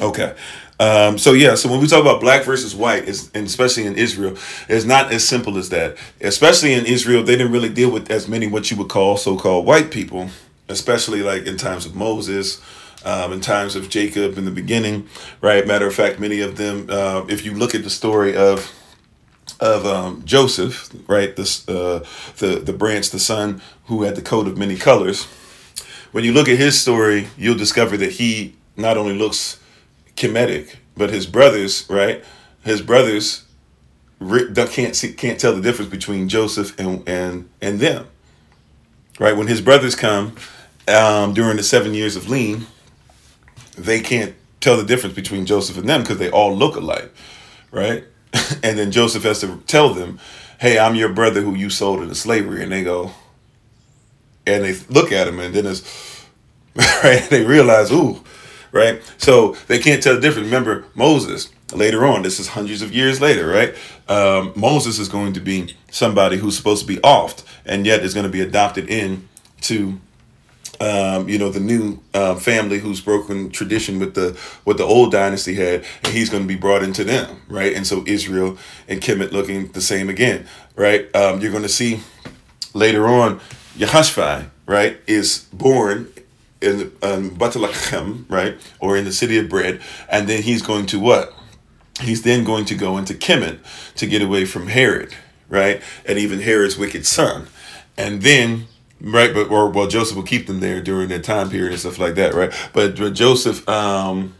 Okay. Um, so yeah, so when we talk about black versus white, is and especially in Israel, it's not as simple as that. Especially in Israel, they didn't really deal with as many what you would call so-called white people, especially like in times of Moses um, in times of Jacob in the beginning, right? Matter of fact, many of them, uh, if you look at the story of of um, Joseph, right, this uh, the the branch, the son who had the coat of many colors. When you look at his story, you'll discover that he not only looks Kemetic, but his brothers, right? His brothers can't see, can't tell the difference between Joseph and and and them, right? When his brothers come um, during the seven years of lean, they can't tell the difference between Joseph and them because they all look alike, right? [LAUGHS] and then Joseph has to tell them, "Hey, I'm your brother who you sold into slavery," and they go, and they look at him, and then it's [LAUGHS] right. They realize, ooh, right. So they can't tell the difference. Remember Moses later on. This is hundreds of years later, right? Um, Moses is going to be somebody who's supposed to be off, and yet is going to be adopted in to um, you know, the new uh, family who's broken tradition with the what the old dynasty had, and he's going to be brought into them, right? And so Israel and Kemet looking the same again, right? Um, you're going to see later on, Yehoshaphat, right, is born in um, Bethlehem, right, or in the city of bread, and then he's going to what? He's then going to go into Kemet to get away from Herod, right, and even Herod's wicked son, and then right? But or well, Joseph will keep them there during that time period and stuff like that, right? But, but Joseph, um,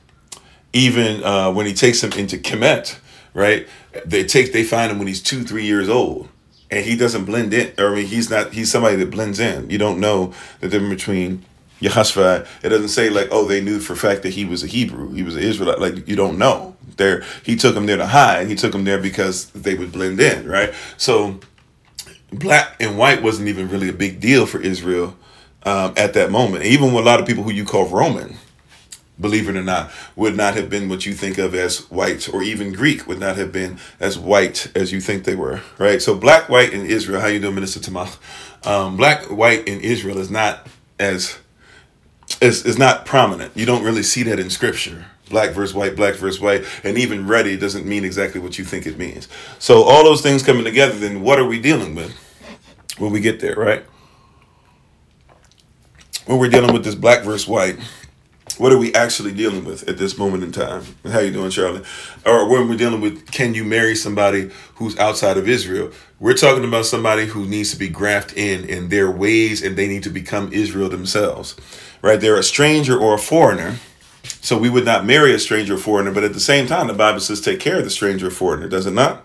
even uh, when he takes them into Kemet, right? They take they find him when he's two, three years old, and he doesn't blend in. Or I mean, he's not. He's somebody that blends in. You don't know the difference between Yehoshaphat. It doesn't say like, oh, they knew for a fact that he was a Hebrew, he was an Israelite. Like you don't know. There, he took them there to hide. He took them there because they would blend in, right? So black and white wasn't even really a big deal for Israel um, at that moment. Even with a lot of people who you call Roman, believe it or not, would not have been what you think of as white, or even Greek would not have been as white as you think they were, right? So black, white in Israel, how you doing, Minister Tamach? Um, black, white in Israel is not as is, is not prominent. You don't really see that in scripture. Black versus white, black versus white, and even ruddy doesn't mean exactly what you think it means. So all those things coming together, then what are we dealing with when we get there, right? When we're dealing with this black versus white, what are we actually dealing with at this moment in time? How you doing, Charlie? Or when we're dealing with, can you marry somebody who's outside of Israel? We're talking about somebody who needs to be grafted in in their ways, and they need to become Israel themselves, right? They're a stranger or a foreigner so we would not marry a stranger or foreigner, but at the same time, the Bible says take care of the stranger or foreigner, does it not?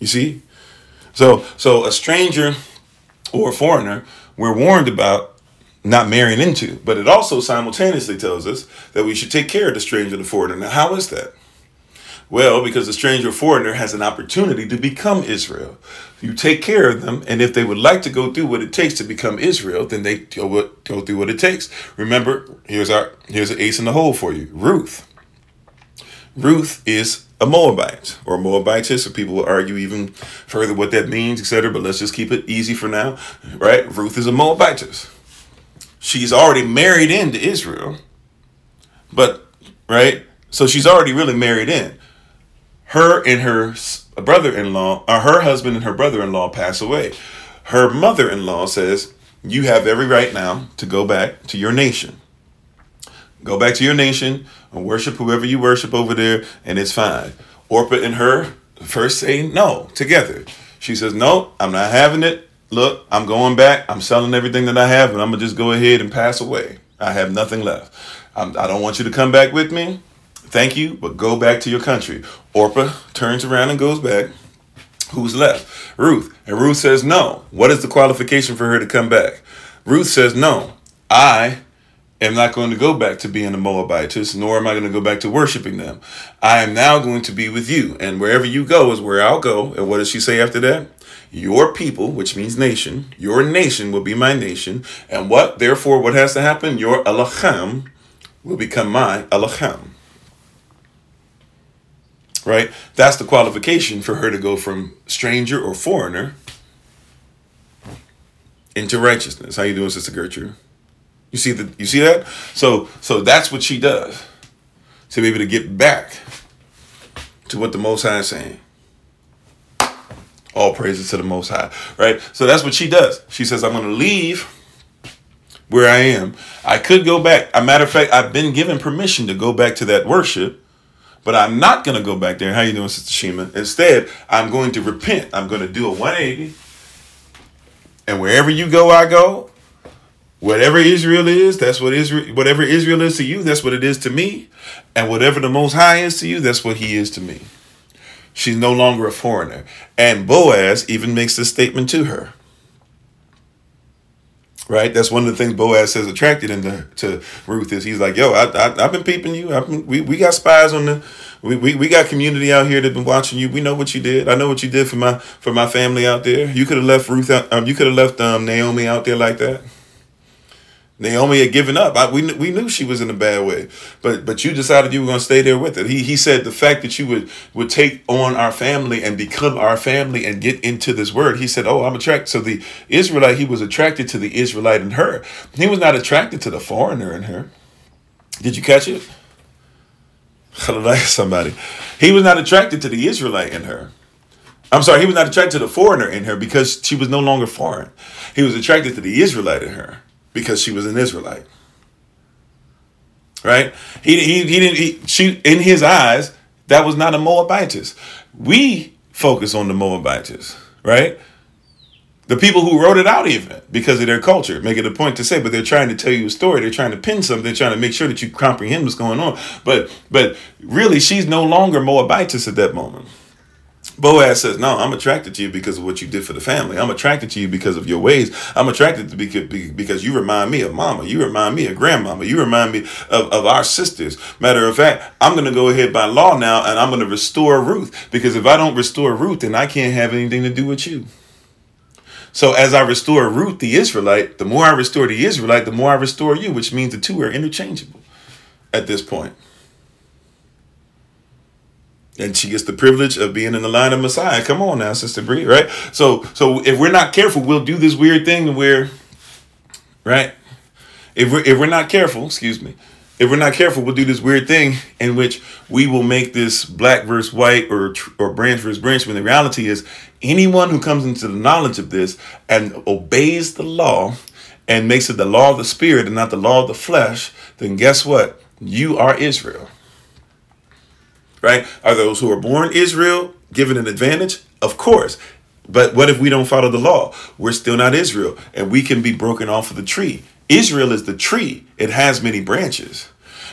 You see? So so a stranger or a foreigner, we're warned about not marrying into, but it also simultaneously tells us that we should take care of the stranger or the foreigner. Now, how is that? Well, because the stranger foreigner has an opportunity to become Israel. You take care of them, and if they would like to go through what it takes to become Israel, then they go, go through what it takes. Remember, here's our here's an ace in the hole for you. Ruth. Ruth is a Moabite or Moabitess, so people will argue even further what that means, etc. But let's just keep it easy for now, right? Ruth is a Moabitess. She's already married into Israel, but right, so she's already really married in her and her brother-in-law, or her husband and her brother-in-law pass away. Her mother-in-law says, "You have every right now to go back to your nation. Go back to your nation and worship whoever you worship over there, and it's fine." Orpah and her first say no together. She says, "No, I'm not having it. Look, I'm going back. I'm selling everything that I have, and I'm gonna just go ahead and pass away. I have nothing left. I'm, I do not want you to come back with me." Thank you, but go back to your country. Orpah turns around and goes back. Who's left? Ruth. And Ruth says no. What is the qualification for her to come back? Ruth says no. I am not going to go back to being a Moabitess, nor am I going to go back to worshiping them. I am now going to be with you, and wherever you go is where I'll go. And what does she say after that? Your people, which means nation, your nation will be my nation. And what, therefore, what has to happen? Your Elohim will become my Elohim right? That's the qualification for her to go from stranger or foreigner into righteousness. How you doing, Sister Gertrude? You see the you see that? So so that's what she does to be able to get back to what the Most High is saying. All praises to the Most High, right? So that's what she does. She says, "I'm going to leave." Where I am, I could go back. A matter of fact, I've been given permission to go back to that worship, but I'm not going to go back there. How you doing, Sister Shima? Instead, I'm going to repent. I'm going to do a 180. And wherever you go, I go. Whatever Israel is, that's what Israel whatever Israel is to you, that's what it is to me. And whatever the most high is to you, that's what he is to me. She's no longer a foreigner. And Boaz even makes this statement to her right? That's one of the things Boaz says attracted him to, to Ruth is he's like, yo, I, I have been peeping you. I've been, we we got spies on the We, we, we got community out here that been watching you. We know what you did. I know what you did for my for my family out there. You could have left Ruth out. Um, you could have left um, Naomi out there like that. Naomi had given up. I, we, we knew she was in a bad way, but but you decided you were going to stay there with it. He, he said the fact that you would would take on our family and become our family and get into this word. He said, "Oh, I'm attracted." So the Israelite, he was attracted to the Israelite in her. He was not attracted to the foreigner in her. Did you catch it? Somebody. He was not attracted to the Israelite in her. I'm sorry, he was not attracted to the foreigner in her because she was no longer foreign. He was attracted to the Israelite in her because she was an Israelite. Right? He, he, he didn't, he, she, in his eyes, that was not a Moabitess. We focus on the Moabitess, right? The people who wrote it out, even because of their culture, make it a point to say, but they're trying to tell you a story. They're trying to pin something. They're trying to make sure that you comprehend what's going on. But, but really, she's no longer Moabitess at that moment. Boaz says, No, I'm attracted to you because of what you did for the family. I'm attracted to you because of your ways. I'm attracted to because, because you remind me of mama. You remind me of grandmama. You remind me of, of our sisters. Matter of fact, I'm going to go ahead by law now and I'm going to restore Ruth because if I don't restore Ruth, then I can't have anything to do with you. So as I restore Ruth, the Israelite, the more I restore the Israelite, the more I restore you, which means the two are interchangeable at this point and she gets the privilege of being in the line of Messiah. Come on now, Sister Bree, right? So, so if we're not careful, we'll do this weird thing where, right? If we're if we're not careful, excuse me, if we're not careful, we'll do this weird thing in which we will make this black versus white or or branch versus branch. When the reality is, anyone who comes into the knowledge of this and obeys the law and makes it the law of the spirit and not the law of the flesh, then guess what? You are Israel right? Are those who are born Israel given an advantage? Of course. But what if we don't follow the law? We're still not Israel, and we can be broken off of the tree. Israel is the tree, it has many branches.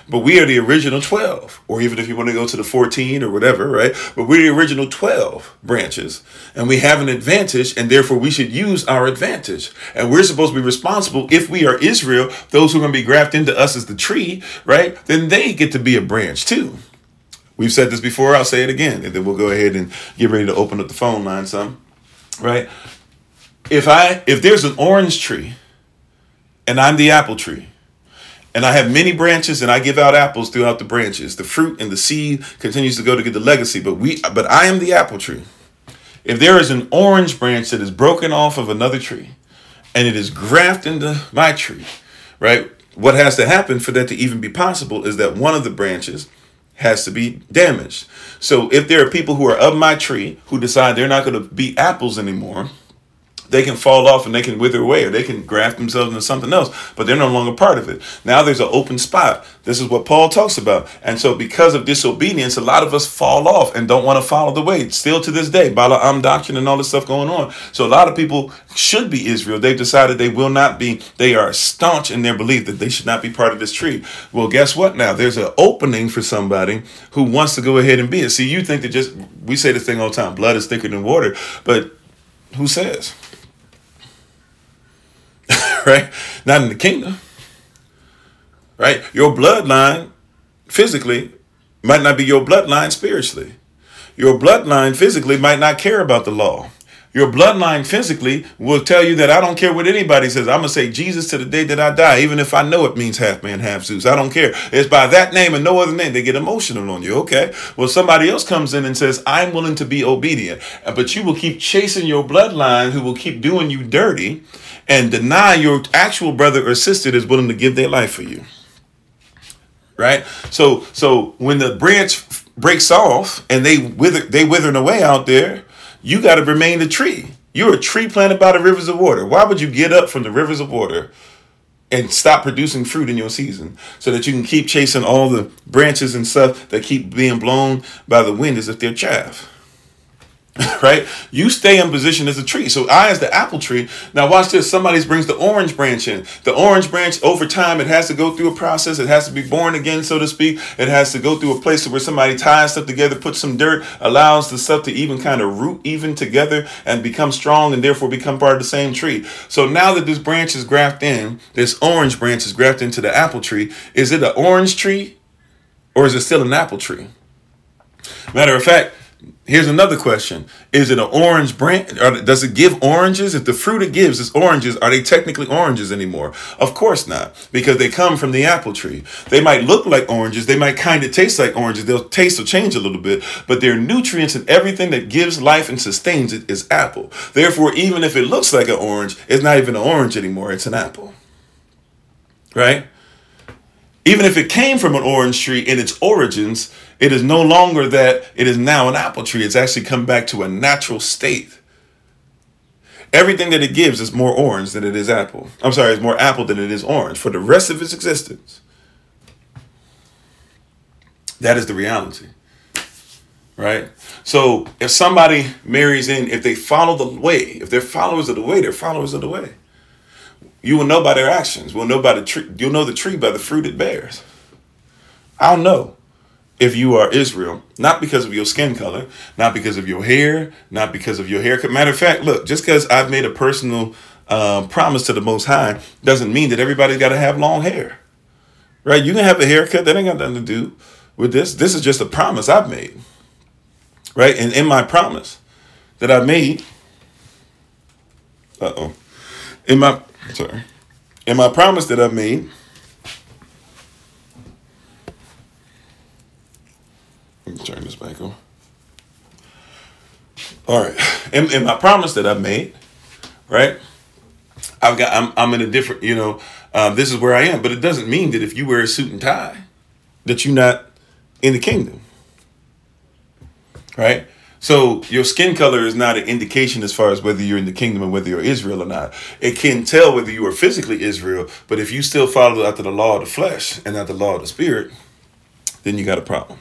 But we are the original 12, or even if you want to go to the 14 or whatever, right? But we're the original 12 branches, and we have an advantage, and therefore we should use our advantage. And we're supposed to be responsible if we are Israel, those who are going to be grafted into us as the tree, right? Then they get to be a branch too. We've said this before, I'll say it again, and then we'll go ahead and get ready to open up the phone line some. Right? If I if there's an orange tree and I'm the apple tree, and I have many branches and I give out apples throughout the branches, the fruit and the seed continues to go to get the legacy, but we but I am the apple tree. If there is an orange branch that is broken off of another tree and it is grafted into my tree, right? What has to happen for that to even be possible is that one of the branches has to be damaged. So if there are people who are of my tree who decide they're not going to be apples anymore, they can fall off and they can wither away or they can graft themselves into something else, but they're no longer part of it. Now there's an open spot. This is what Paul talks about. And so because of disobedience, a lot of us fall off and don't want to follow the way. Still to this day, Balaam doctrine and all this stuff going on. So a lot of people should be Israel. They've decided they will not be. They are staunch in their belief that they should not be part of this tree. Well, guess what now? There's an opening for somebody who wants to go ahead and be it. See, you think that just, we say this thing all the time, blood is thicker than water, but who says? [LAUGHS] right? Not in the kingdom. Right? Your bloodline physically might not be your bloodline spiritually. Your bloodline physically might not care about the law. Your bloodline physically will tell you that I don't care what anybody says. I'm going to say Jesus to the day that I die, even if I know it means half man, half Zeus. I don't care. It's by that name and no other name. They get emotional on you. Okay. Well, somebody else comes in and says, I'm willing to be obedient. But you will keep chasing your bloodline who will keep doing you dirty and deny your actual brother or sister that's willing to give their life for you. Right? So so when the branch breaks off and they wither they withering away out there, you got to remain the tree. You're a tree planted by the rivers of water. Why would you get up from the rivers of water and stop producing fruit in your season so that you can keep chasing all the branches and stuff that keep being blown by the wind as if they're chaff? [LAUGHS] right? You stay in position as a tree. So I as the apple tree. Now watch this. Somebody brings the orange branch in. The orange branch over time, it has to go through a process. It has to be born again, so to speak. It has to go through a place where somebody ties stuff together, puts some dirt, allows the stuff to even kind of root even together and become strong and therefore become part of the same tree. So now that this branch is grafted in, this orange branch is grafted into the apple tree, is it an orange tree or is it still an apple tree? Matter of fact, here's another question: Is it an orange branch? Or does it give oranges? If the fruit it gives is oranges, are they technically oranges anymore? Of course not, because they come from the apple tree. They might look like oranges. They might kind of taste like oranges. They'll taste or change a little bit, but their nutrients and everything that gives life and sustains it is apple. Therefore, even if it looks like an orange, it's not even an orange anymore. It's an apple. Right? Even if it came from an orange tree in its origins, it is no longer that it is now an apple tree. It's actually come back to a natural state. Everything that it gives is more orange than it is apple. I'm sorry, it's more apple than it is orange for the rest of its existence. That is the reality. Right? So if somebody marries in, if they follow the way, if they're followers of the way, they're followers of the way. You will know by their actions. We'll know by the tree. You'll know the tree by the fruit it bears. I'll know if you are Israel, not because of your skin color, not because of your hair, not because of your haircut. Matter of fact, look, just because I've made a personal uh, promise to the Most High doesn't mean that everybody's got to have long hair, right? You can have a haircut that ain't got nothing to do with this. This is just a promise I've made, right? And in my promise that I made, uh oh, in my Sorry. And my promise that I've made. Let me turn this back on. All right. And, and my promise that I made, right? I've got I'm I'm in a different, you know, uh, this is where I am. But it doesn't mean that if you wear a suit and tie, that you're not in the kingdom. Right? So your skin color is not an indication as far as whether you're in the kingdom or whether you're Israel or not. It can tell whether you are physically Israel, but if you still follow after the law of the flesh and not the law of the spirit, then you got a problem.